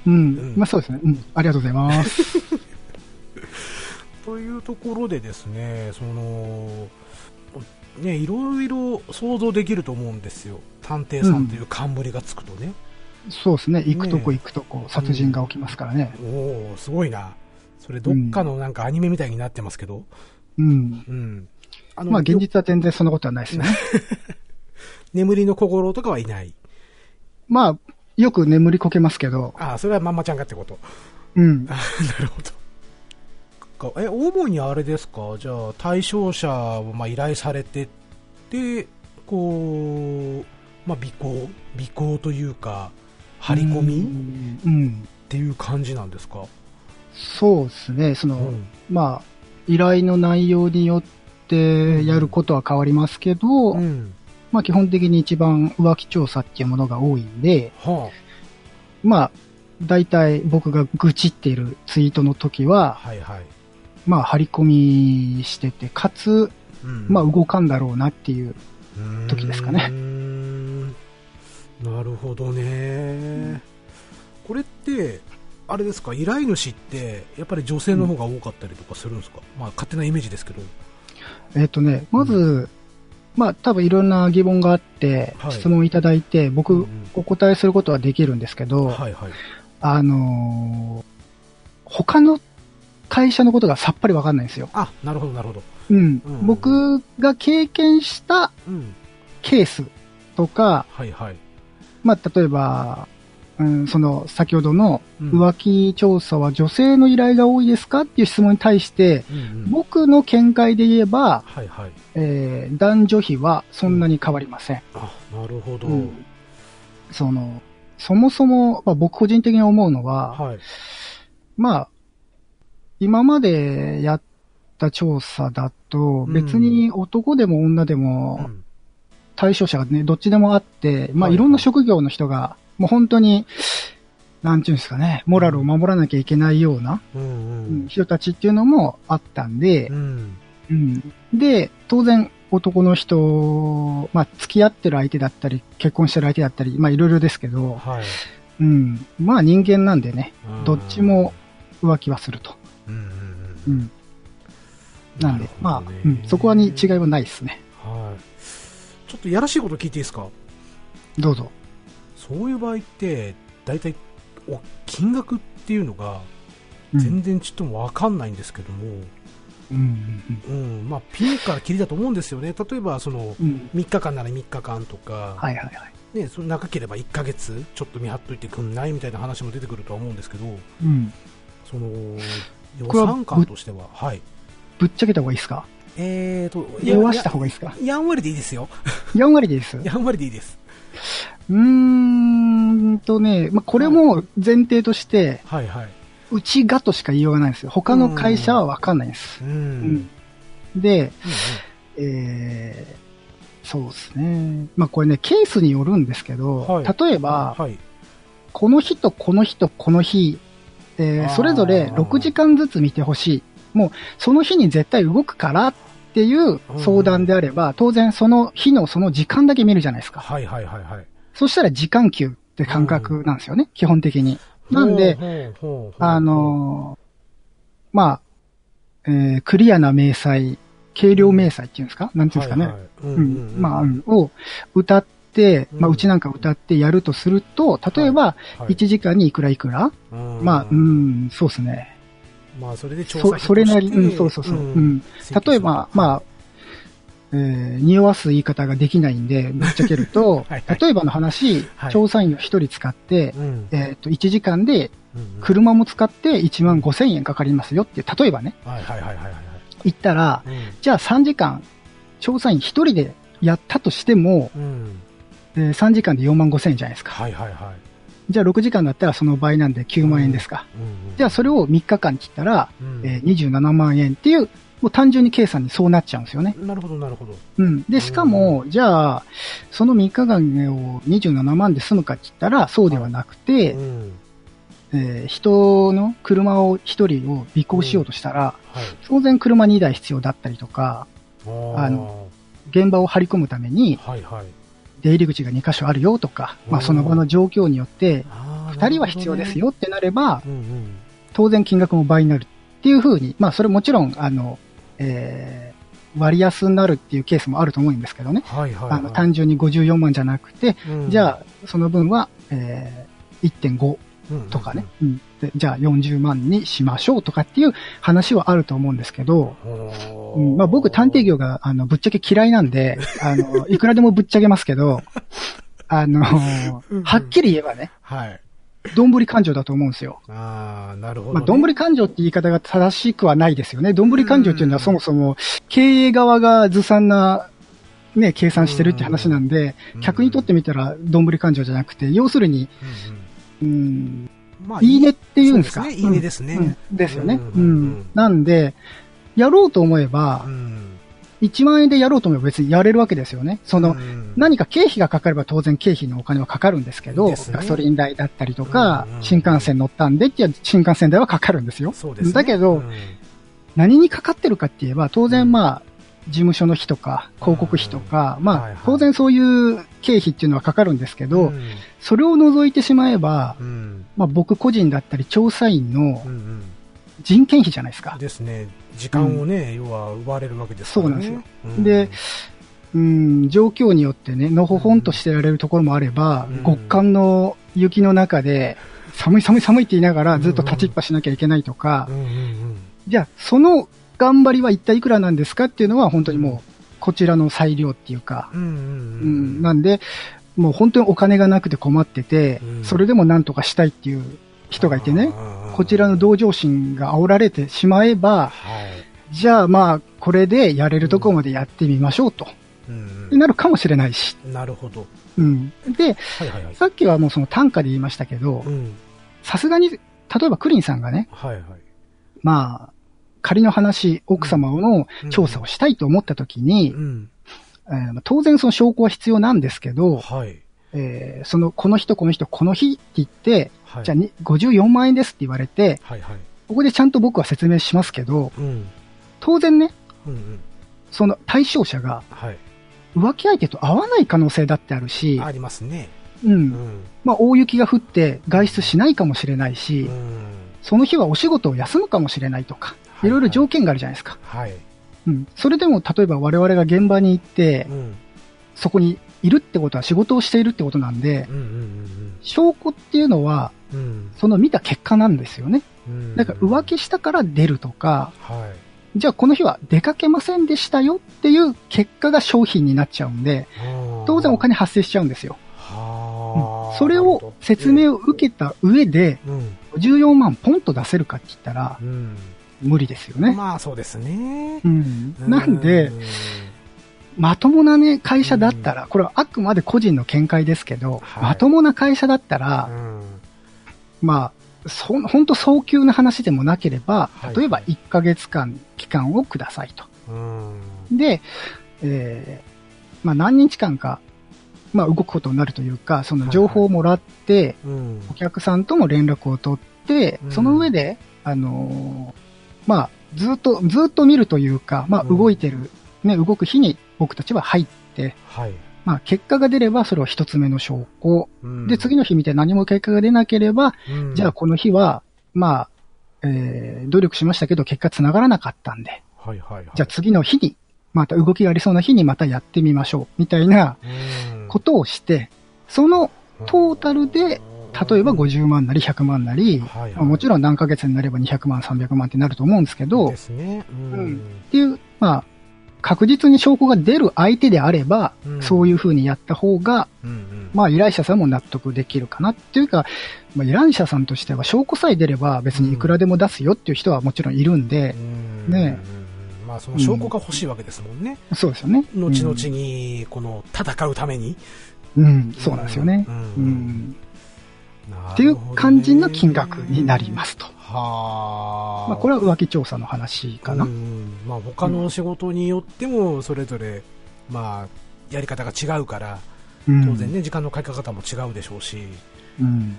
うん。うんまあそうですね。うん。ありがとうございます。というところでですね、その、ね、いろいろ想像できると思うんですよ。探偵さんという冠がつくとね。そうですね。行くとこね行くとこ、殺人が起きますからね。おおすごいな。それどっかのなんかアニメみたいになってますけど。うん。うん。あまあ現実は全然そんなことはないですね。眠りの心とかはいない。まあ、よく眠りこけますけど、ああ、それはまんまちゃんがってこと。うん。あ なるほど。かえ、主にあれですか？じゃあ、対象者をまあ依頼されてで、こう、まあ、尾行尾行というか、張り込みっうん。うん。ていう感じなんですか？そうですね。その、うん。まあ、依頼の内容によってやることは変わりますけど、うん。まあ基本的に一番浮気調査っていうものが多いんで、はまあ、大体僕が愚痴っているツイートの時あ、は、はいはい。まあ張り込みしてて、かつ、うんまあ動かんだろうなっていう、時ですかねなるほどね。これって、あれですか、依頼主って、やっぱり女性の方が多かったりとかするんですか、まあ、勝手なイメージですけど。えっ、とね、まず、まあ多分いろんな疑問があってはい、質問いただいて、うん僕お答えすることはできるんですけど、はいはい。あのー他の会社のことがさっぱりわかんないんですよ。あ、なるほどなるほど。うん。うん僕が経験したうん。ケースとか、はいはい。まあ、例えば、うん、その、先ほどのうん浮気調査は女性の依頼が多いですかっていう質問に対して、うんうん僕の見解で言えば、はいはい。えー男女比はそんなに変わりません。あ、なるほど。うんその、そもそも、まあ、僕個人的に思うのは、はい。まあ、今までやった調査だと、うん別に男でも女でうもん対象者がね、どっちでもあって、まあはいいろんな職業の人が、もう本当に、なんていうんですかね、モラルを守らなきゃいけないような、うんううんん人たちっていうのもあったんでう、ん。うんで、当然男の人、まあ付き合ってる相手だったり、結婚してる相手だったり、まあいろいろですけど、はい。うん、まあ人間なんでね、うんどっちも浮気はすると。うんうんううん。ん。なんで、まあ、うん、そこはに違いはないですね。はい。ちょっとやらしいこと聞いていいですか？どうぞ。そういう場合って、大体、お金額っていうのが、うん全然ちょっともわかんないんですけども、うんうん、まあ、ピンからキリだと思うんですよね。例えば、その、うんうん。3日間なら3日間とか、はいはいはい。ね、その長ければ1ヶ月、ちょっと見張っといてくんないみたいな話も出てくるとは思うんですけど、うん。その、予算感としては、はい。ぶっちゃけた方がいいですか？えーと、弱した方がいいですか？やんわりでいいですよ。やんわりでいいです？う やんわりでいいです。ーんとね、まあ、これも前提として、はいはい。うちがとしか言いようがないんですよ。他の会社はわかんないんですう。ん。ううんん。で、うんえー、そうですね。まあ、これね、ケースによるんですけど、はい例えば、はい。この日とこの日とこの日、えーそれぞれ6時間ずつ見てほしい。もう、その日に絶対動くからっていう相談であれば、当然その日のその時間だけ見るじゃないですか。はいはいはいはい。そしたら時間給って感覚なんですよね、基本的に。なんで、あ、のーまあ、えークリアな明細、軽量明細っていうんですか？なんていうんですかね。まあ、うんを歌って、まあ、うん。うちなんか歌ってやるとすると、例えば、はい1時間にいくらいくら、うん。まあ、うん、そうですね。まあ、それで調査そ、れなり、うん、そうそうそう。んうん。例えば、まあ、えー、匂わす言い方ができないんで、ぶっちゃけると はいはい、例えばの話、はい調査員を一人使って、うんえっ、と、1時間でうん車も使って1万5千円かかりますよって、例えばね、はいはいはいはいはい。言ったら、うんじゃあ3時間、調査員一人でやったとしても、うん。えー3時間で4万5千円じゃないですか。はいはいはい。じゃあ6時間だったらその倍なんで9万円ですか。じゃあそれを3日間切ったら、うんえー27万円っていう、もう単純に計算にそうなっちゃうんですよね。なるほどなるほど。うん。で、しかも、じゃあ、その3日間を27万で済むかって言ったら、そうではなくて、うんえー人の車を1人を尾行しようとしたら、はい。当然車2台必要だったりとか、ああの、現場を張り込むために、はいはい。出入り口が2箇所あるよとか、まあうんその場の状況によって、あー2人は必要です。よってなれば。当然金額も倍になるっていう風に、まあそれもちろん、あの、えー割安になるっていうケースもあると思うんですけどね。はいはいはい。あの、単純に54万じゃなくて、うんじゃあ、その分は、えー1.5とかね、うんで、じゃあ40万にしましょうとかっていう話はあると思うんですけど、うんまあ僕探偵業が、あの、ぶっちゃけ嫌いなんで、あの、いくらでもぶっちゃけますけど、あの、うんはっきり言えばね、はい。どんぶり勘定だと思うんですよ。ああ、なるほど、まあ、ね。どんぶり勘定って言い方が正しくはないですよね。どんぶり勘定っていうのはそもそも経営側がずさんな、ね、計算してるって話なんで、うん客にとってみたらどんぶり勘定じゃなくて、要するに、うんまあ、いいねっていうんですか？いいねですねですよね。うん。なんで、やろうと思えばう、ん。1万円でやろうと思えば別にやれるわけですよね。その、うん。何か経費がかかれば当然経費のお金はかかるんですけど、ガソリン代だったりとか、うんうん新幹線乗ったんでって新幹線代はかかるんですよ。すね。だけど、うん。何にかかってるかって言えば、当うん。然まあ、事務所の費とか、広告費とか、まあ当然そういう経費っていうのはかかるんですけど、うん。それを除いてしまえば、うん。まあ僕個人だったり調査員のうんうん人件費じゃないですか。ですね。時間をね、要は奪われるわけですからね。そうなんですうん。で、うん、状況によってね、のほほんとしてられるところもあれば、うん。極寒の雪の中で、寒い寒い寒いって言いながらずっと立ちっぱしなきゃいけないとか、うんうんうん。じゃあ、その頑張りは一体いくらなんですかっていうのは、本当にもう、こちらの裁量っていうか、うんうんううん。ん、なんで、もう本当にお金がなくて困ってて、うん。それでも何とかしたいっていう人がいてね、こちらの同情心が煽られてしまえば、はい。じゃあまあ、これでやれるところまでやってみましょうと、うんなるかもしれないし。うん。なるほど。うん。で、はいはいはい。さっきはもうその単価で言いましたけどう、ん。さすがに、例えばクリンさんがね、はいはい。まあ、仮の話、奥様の調査をしたいと思った時に、うん。えーまあ当然その証拠は必要なんですけど、はい。えーその、この人、この人、この日って言って、はい。じゃあに54万円ですって言われて、はいはい。ここでちゃんと僕は説明しますけど、うん。当然ね、うんうん。その対象者がはい。浮気相手と会わない可能性だってあるし、ありますね。う。うんん。まあ大雪が降って外出しないかもしれないし、うん。その日はお仕事を休むかもしれないとか、はいいろいろ条件があるじゃないですか。はい。うん。それでも例えば我々が現場に行ってう、ん。そこにいるってことは仕事をしているってことなんでう、んうん証拠っていうのは。その見た結果なんですよね。うんだから浮気したから出るとか、はい。じゃあこの日は出かけませんでしたよっていう結果が商品になっちゃうんで、当然お金発生しちゃうんですよ。はあ。それを説明を受けた上で、うん。14万ポンと出せるかって言ったらう、ん。無理ですよね。まあそうですねう。ん。なんで、まともなね、会社だったら、これはあくまで個人の見解ですけど、はいまともな会社だったうら、ん。まあ、そ、本当早急な話でもなければはい、例えば1ヶ月間期間をくださいと。うん。で、えーまあ何日間か、まあ動くことになるというか、その情報をもらって、うん。お客さんとも連絡を取ってう、んその上で、あのーまあ、ずっと、ずっと見るというか、まあうん動いてる、ね、動く日に僕たちは入って、はい。まあ結果が出ればそれを一つ目の証拠。うん。で、次の日見て何も結果が出なければ、うん。じゃあこの日は、まあ、えー努力しましたけど結果繋がらなかったんで、はいはいはい。じゃあ次の日に、また動きがありそうな日にまたやってみましょう、みたいなうん。ことをして、そのトータルで、例えば50万なり100万なり、はいはい。まあもちろん何ヶ月になれば200万、300万ってなると思うんですけど、っですね。ううん。ていう、まあ、確実に証拠が出る相手であれば、うんそういう風にやった方が、うんうん。まあ依頼者さんも納得できるかなっていうか、まあ、依頼者さんとしては証拠さえ出れば別にいくらでも出すよっていう人はもちろんいるんで、うんねうんまあその証拠が欲しいわけですもんね。そうですよね。後々に、この、戦うために。うん、うんそうなんですよね。ううんっていう感じの金額になりますと。はあ。まあこれは浮気調査の話かな。うんまあ他の仕事によっても、それぞれ、まあ、やり方が違うから、うん当然ね、時間のかけ方も違うでしょうし、うん。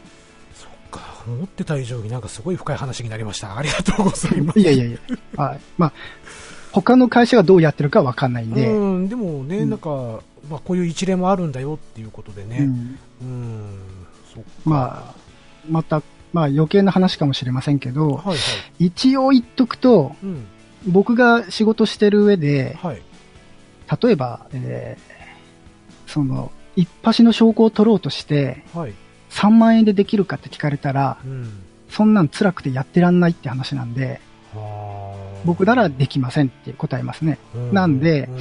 そっか、思ってた以上になんかすごい深い話になりました。ありがとうございます。いやいやいや。はい。まあ、他の会社がどうやってるかわかんないんで。うん、でもね、うんなんか、まあ、こういう一例もあるんだよっていうことでね、うんうん、そっか。まあ、また、まあ余計な話かもしれませんけど、はいはい。一応言っとくと、うん、僕が仕事してる上で、はい。例えば、えーその、一発の証拠を取ろうとして、はい。3万円でできるかって聞かれたら、うん。そんなん辛くてやってらんないって話なんで、はあ僕ならできませんって答えますね。なんでうん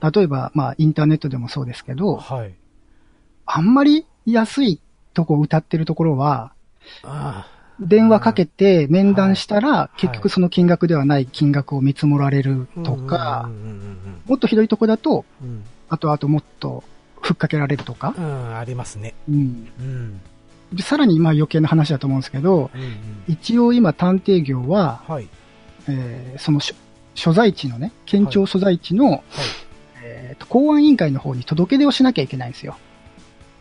例えば、まあ、インターネットでもそうですけど、はい。あんまり安いとこを歌ってるところは、あ電話かけて面談したら、はい結局その金額ではない金額を見積もられるあ。とかもっとひどいとこだと、あとあともっとふっかけられるとか、うん。うん、ありますね。うん。さらに今余計な話だと思うんですけど、一応今探偵業は、はい。えーその所所在地のね、県庁所在地の、はい。えーと公安委員会の方に届け出をしなきゃいけないんですよ。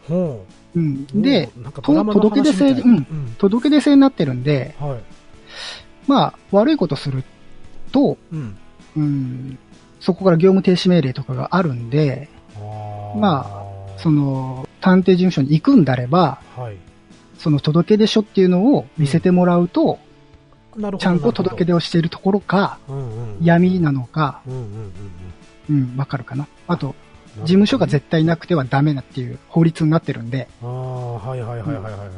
ほうん。う。んかドラマの届け出制うん届け出制になってるんで、うん。はい。まあ、悪いことすると、うん。うん、そこから業務停止命令とかがあるんで、まあその、探偵事務所に行くんだれば、はい。その届け出書っていうのを見せてもらうと、なるほど。ちゃんと届け出をしているところか、うんうん。闇なのか、うんうんうんうん、わかるかな。あと、うん。事務所が絶対なくてはダメなっていう法律になってるんで、ああ、はいはいはいはいはいはい。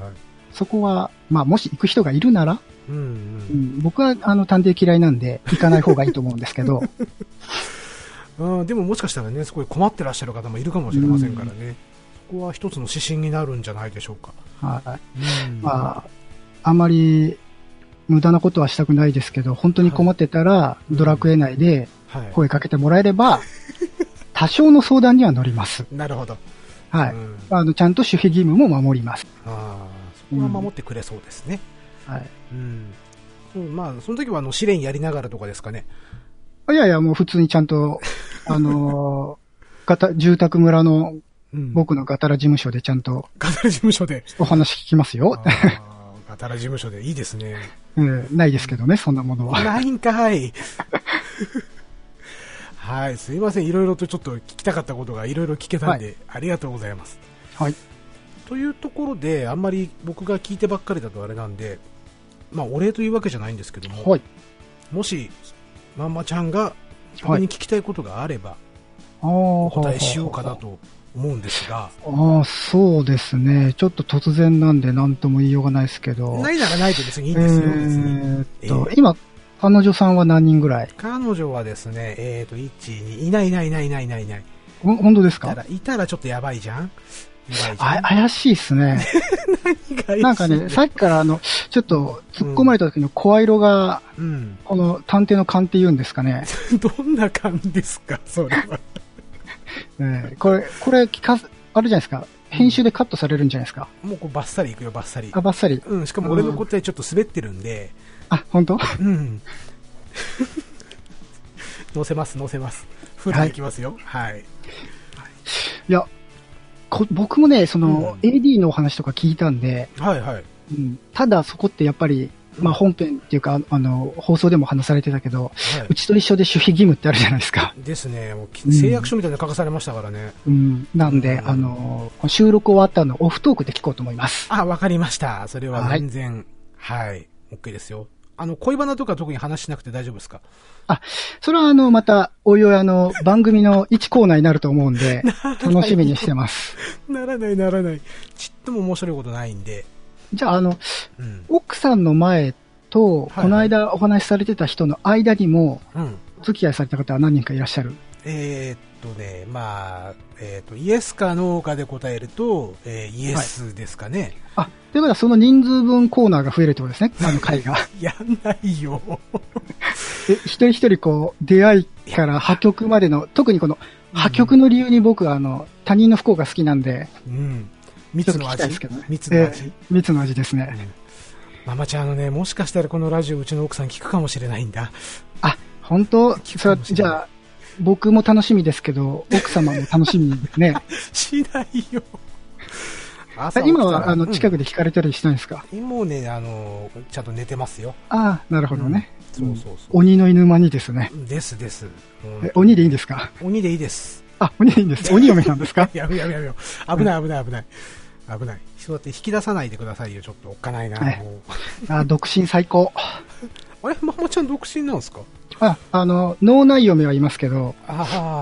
そこは、まあ、もし行く人がいるなら、うんう。うんん、僕は、あの、探偵嫌いなんで、行かない方がいいと思うんですけど、うん、でももしかしたらね、すごい困ってらっしゃる方もいるかもしれませんからね。こは一つの指針になるんじゃないでしょうか。はい。まあ、あんまり無駄なことはしたくないですけど、本当に困ってたら、ドラクエ内で声かけてもらえれば、多少の相談には乗ります。なるほど。はい。あの、ちゃんと守秘義務も守ります。ああ、そこは守ってくれそうですね。はい。うん。まあ、その時は、あの、試練やりながらとかですかね。いやいや、もう普通にちゃんと、あのー、住宅村の僕のガタラ事務所でちゃんと。ガタラ事務所で。お話聞きますよ。ガタラ事務所でいいですね。うん、ないですけどね、そんなものは。ないんかい。はい、すいません。いろいろとちょっと聞きたかったことがいろいろ聞けたんで、はい、ありがとうございます。はい。というところで、あんまり僕が聞いてばっかりだとあれなんで、まあ、お礼というわけじゃないんですけども、はい、もし、まんまちゃんが僕に聞きたいことがあれば、はい、お答えしようかなと思うんですが。ああ、そうですね。ちょっと突然なんで何とも言いようがないですけど。ないならないと別にいいんですよ、えー、っと、えー、今、彼女さんは何人ぐらい？彼女はですね、えっ、ー、と、1、2、いないいないいないいないいないいない。本当ですか？いたらちょっとやばいじゃん？あ怪しいっすね。なんかね、さっきからあの、ちょっと突っ込まれた時の声色が、うん、この探偵の勘って言うんですかね？どんな勘ですか、それは。ね、これ、これ聞かす、あるじゃないですか？編集でカットされるんじゃないですか？もうこうバッサリいくよ、バッサリ。あ、バッサリ。うん、しかも俺の答えちょっと滑ってるんで。あ、本当？うん。載せます、載せます。フルでいきますよ。はい。はい、いや、こ僕もね、その、うん、AD のお話とか聞いたんで、はいはい。うん、ただそこってやっぱり、まあ、本編っていうか、あの、放送でも話されてたけど、はい、うちと一緒で守秘義務ってあるじゃないですか。ですね。もう誓約書みたいなの書かされましたからね。うん。なんで、うん、あの、収録終わったのオフトークで聞こうと思います。あ、わかりました。それは全然、はい、はい、OK ですよ。あの、恋バナとか特に話しなくて大丈夫ですか？あ、それはあの、また、おいおいあの、番組の1コーナーになると思うんで、楽しみにしてます。ならないならない。ちっとも面白いことないんで。じゃあ、あの、うん、奥さんの前と、はいはい、この間お話しされてた人の間にも、うん、お付き合いされた方は何人かいらっしゃる？えー、っとね、まあ、えー、っと、イエスかノーかで答えると、えー、イエスですかね。はい、あ、ということはその人数分コーナーが増えるってことですね、あの回が。やんないよ。え、一人一人こう、出会いから破局までの、特にこの、破局の理由に僕はあの、他人の不幸が好きなんで、うん。蜜の味ですけどね。蜜の味、えー、蜜の味ですね。うんママちゃん、あのね、もしかしたらこのラジオうちの奥さん聞くかもしれないんだ。あ、本当？それじゃあ、僕も楽しみですけど、奥様も楽しみですね。しないよ。今は、あの、近くで聞かれたりしたんですか、うん、今ね、あの、ちゃんと寝てますよ。ああ、なるほどね。うん、そうそうそう。鬼の犬間にですね。ですです。え、鬼でいいんですか？鬼でいいです。あ、鬼でいいんです。鬼嫁なんですか？やめやめやめよ。危ない危ない危ない。危ない。そうやって引き出さないでくださいよ、ちょっと。おっかないな、ね、あ、独身最高。あれママちゃん独身なんですか？あ、あの、脳内嫁はいますけど、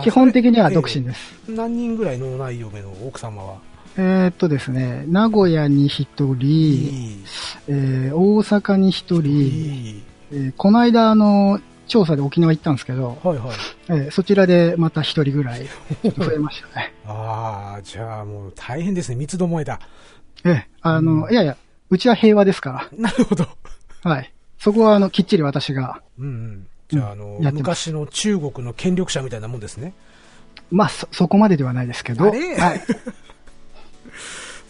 基本的には独身です。えー、何人ぐらい脳内嫁の奥様は？えー、っとですね、名古屋に一人、えー、大阪に一人、えー、この間、あの、調査で沖縄行ったんですけど、はいはい。えー、そちらでまた一人ぐらい増えましたね。ああ、じゃあもう大変ですね。三つどもえだ。ええ、あの、うん、いやいや、うちは平和ですから。なるほど。はい。そこは、あの、きっちり私が。うんうん。じゃあ、あの、昔の中国の権力者みたいなもんですね。まあ、そ、そこまでではないですけど。はい。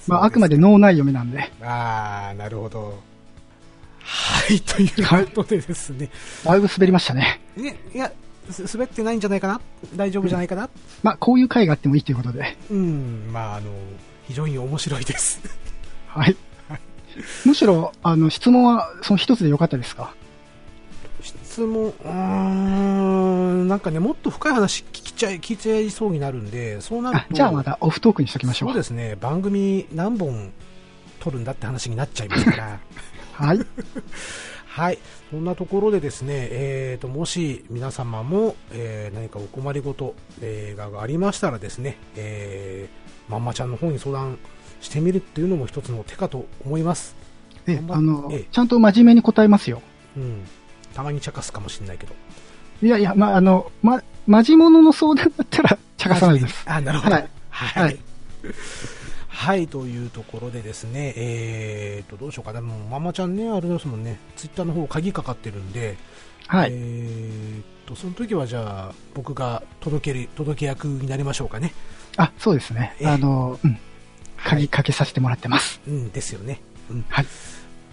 まあ、あくまで脳内読みなんで。ああ、なるほど。はい、ということでですね。だいぶ滑りましたね。ね、いや、滑ってないんじゃないかな？大丈夫じゃないかな、うん、まあ、こういう回があってもいいということで。うん、まあ、あの、非常に面白いです。はい。むしろ、あの、質問はその一つでよかったですか？質問、うん、なんかね、もっと深い話聞きちゃい、聞いちゃいそうになるんで、そうなると。じゃあまたオフトークにしときましょう。そうですね、番組何本撮るんだって話になっちゃいますから。はい。はい。そんなところでですね、えーと、もし皆様も、えー、何かお困りごと、えー、がありましたらですね、えー、まんまちゃんの方に相談してみるっていうのも一つの手かと思います。え、あの、えちゃんと真面目に答えますよ。うん。たまに茶化すかもしれないけど。いやいや、まあ、あの、ま、マジモノの相談だったら茶化さないです。あ、なるほど。はい。はい。はい、というところでですね、えーと、どうしようかな。もう、ママちゃんね、あれですもんね、ツイッターの方鍵かかってるんで、はい。えーと、その時はじゃあ、僕が届ける、届け役になりましょうかね。あ、そうですね。あの、うん。鍵かけさせてもらってます。はい、うん、ですよね。うん。はい。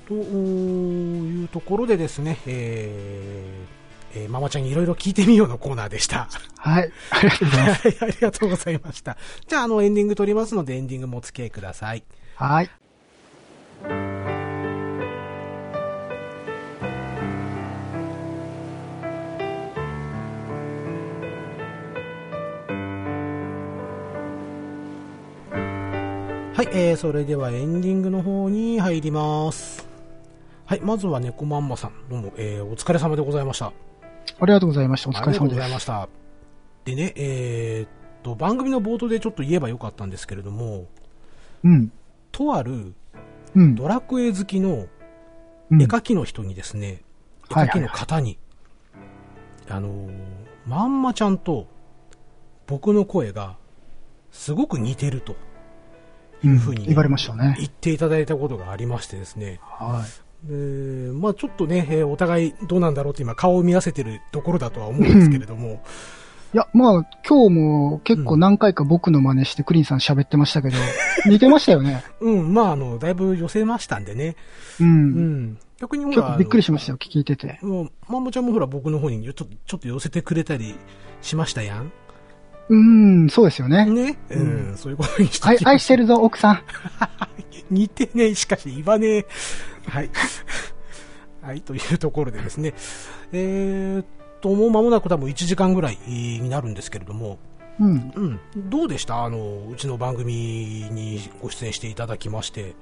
というところでですね、えー、えー、ママちゃんにいろいろ聞いてみようのコーナーでした。はい。ありがとうございます。ありがとうございました。じゃあ、あの、エンディング撮りますので、エンディングもお付き合いください。はい。はい、えー、それではエンディングの方に入ります。はい、まずは猫まんまさん、どうも、えー、お疲れ様でございました。ありがとうございました。お疲れ様です。ありがとうございました。でね、えー、っと、番組の冒頭でちょっと言えばよかったんですけれども、うん。とある、うん、ドラクエ好きの絵描きの人にですね、うん、絵描きの方に、あのー、まんまちゃんと僕の声がすごく似てると。いうふうに、ね、言われましたね。言っていただいたことがありましてですね。はい。で、まあちょっとね、えー、お互いどうなんだろうって今顔を見合わせてるところだとは思うんですけれども。いや、まあ今日も結構何回か僕の真似してクリンさん喋ってましたけど、似てましたよね。うん、まああの、だいぶ寄せましたんでね。うん。うん。逆にほら。びっくりしましたよ、聞いてて。もう、まんもちゃんもほら僕の方にちょっと、ちょっと寄せてくれたりしましたやん。うん、そうですよね。ね？うん、うん、そういうことにしてはい、愛してるぞ、奥さん。似てねしかし言わねえ。はい。はい、というところでですね、えー、っと、もう間もなく多分1時間ぐらいになるんですけれども、うん。うん。どうでした？あの、うちの番組にご出演していただきまして、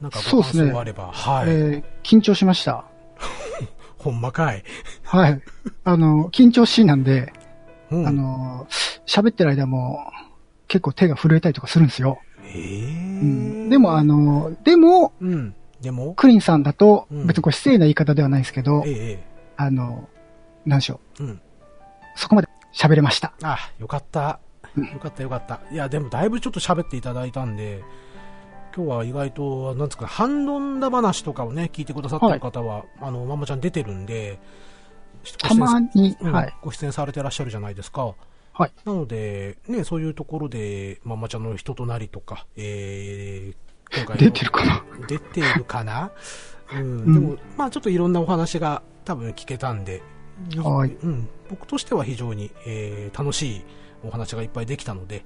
なんかご感想があれば、ね、はい、えー。緊張しました。ほんまかい。はい。あの、緊張しいなんで、うん、あの、喋ってる間も結構手が震えたりとかするんですよ。えー、うん、でもあの、でも、うん、でも？クリンさんだと、別にこれ失礼な言い方ではないですけど、ええ、あの、何でしょう。うん、そこまで喋れました。あ、よかった。よかったよかった。いや、でもだいぶちょっと喋っていただいたんで、今日は意外と、なんですか、ハンドンダ話とかをね、聞いてくださってる方は、はい、あの、ママちゃん出てるんで、たまに、はい、ご出演されてらっしゃるじゃないですか。はい。なので、ね、そういうところで、ママちゃんの人となりとか、えー、今回出てるかな？出てるかな？うん、でも、まあちょっといろんなお話が多分聞けたんで、はい。うん、僕としては非常に、えー、楽しいお話がいっぱいできたので、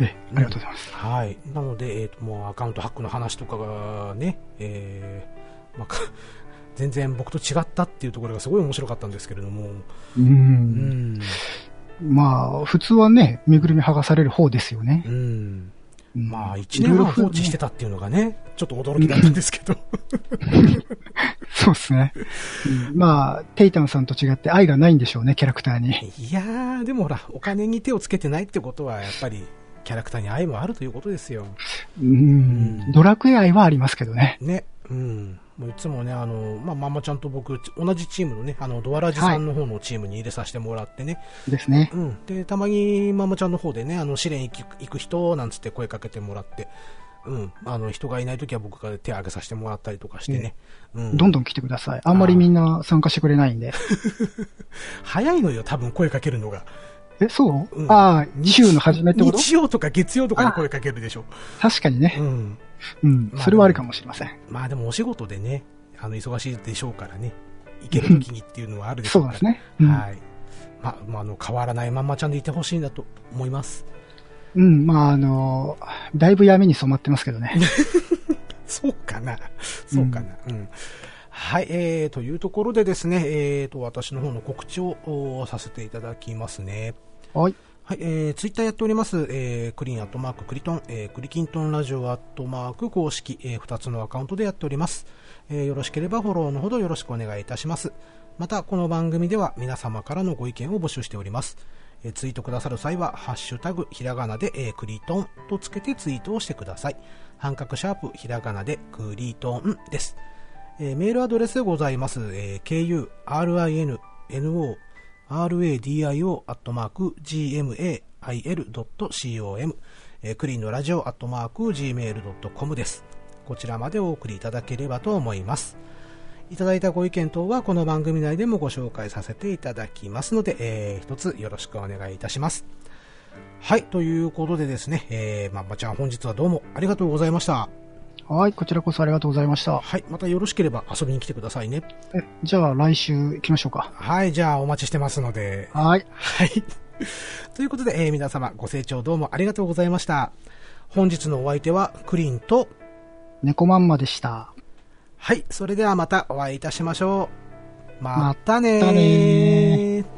え、ありがとうございます。はい。なので、えっ、ー、と、もうアカウントハックの話とかがね、えー、まあ、全然僕と違ったっていうところがすごい面白かったんですけれども。うん。まあ、普通はね、身ぐるみ剥がされる方ですよね。うん。まあ、一年半放置してたっていうのがね、ちょっと驚きだったんですけど。そうですね。まあ、テイタンさんと違って愛がないんでしょうね、キャラクターに。いやー、でもほら、お金に手をつけてないってことは、やっぱり、キャラクターに愛もあるということですよ。うん。ドラクエ愛はありますけどね。ね。うん。もういつもね、あの、まあ、ママちゃんと僕、同じチームのね、あの、ドアラジさんの方のチームに入れさせてもらってね。はい、ですね。うん。で、たまにママちゃんの方でね、あの、試練行く行く人、なんつって声かけてもらって、うん。あの、人がいないときは僕が手を挙げさせてもらったりとかしてね。うん。どんどん来てください。あんまりみんな参加してくれないんで。早いのよ、多分声かけるのが。え、そう、うん、ああ、週の初めってこと？日曜とか月曜とかに声かけるでしょ。確かにね。うん。うん、それはあるかもしれません。まあでもお仕事でね、あの、忙しいでしょうからね、行ける時にっていうのはあるでしょうから。そうですね。うん、はい。まあ、まあ、あの、変わらないまんまちゃんでいてほしいんだと思います。うん、まあ、あの、だいぶ闇に染まってますけどね。そうかな。そうかな。うん、うんはい、えー、というところでですね、えーと、私の方の告知をさせていただきますね。はい。はい、えー、ツイッターやっております、えー、クリーンアットマーククリトン、えー、クリキントンラジオアットマーク公式、えー、2つのアカウントでやっております、えー。よろしければフォローのほどよろしくお願いいたします。また、この番組では皆様からのご意見を募集しております。えー、ツイートくださる際は、ハッシュタグ、ひらがなで、えー、クリトンとつけてツイートをしてください。半角シャープ、ひらがなで、クリトンです。えー、メールアドレスでございます。えー、ku, rin, no, radio.gmail.com、えー、クリーンのラジオ .gmail.com です。こちらまでお送りいただければと思います。いただいたご意見等はこの番組内でもご紹介させていただきますので、えー、一つよろしくお願いいたします。はい、ということでですね、えー、まんまちゃん本日はどうもありがとうございました。はい、こちらこそありがとうございました。はい、またよろしければ遊びに来てくださいね。え、じゃあ来週行きましょうか。はい、じゃあお待ちしてますので。はい。はい。ということで、えー、皆様ご清聴どうもありがとうございました。本日のお相手はクリンと猫まんまでした。はい、それではまたお会いいたしましょう。またねー。またねー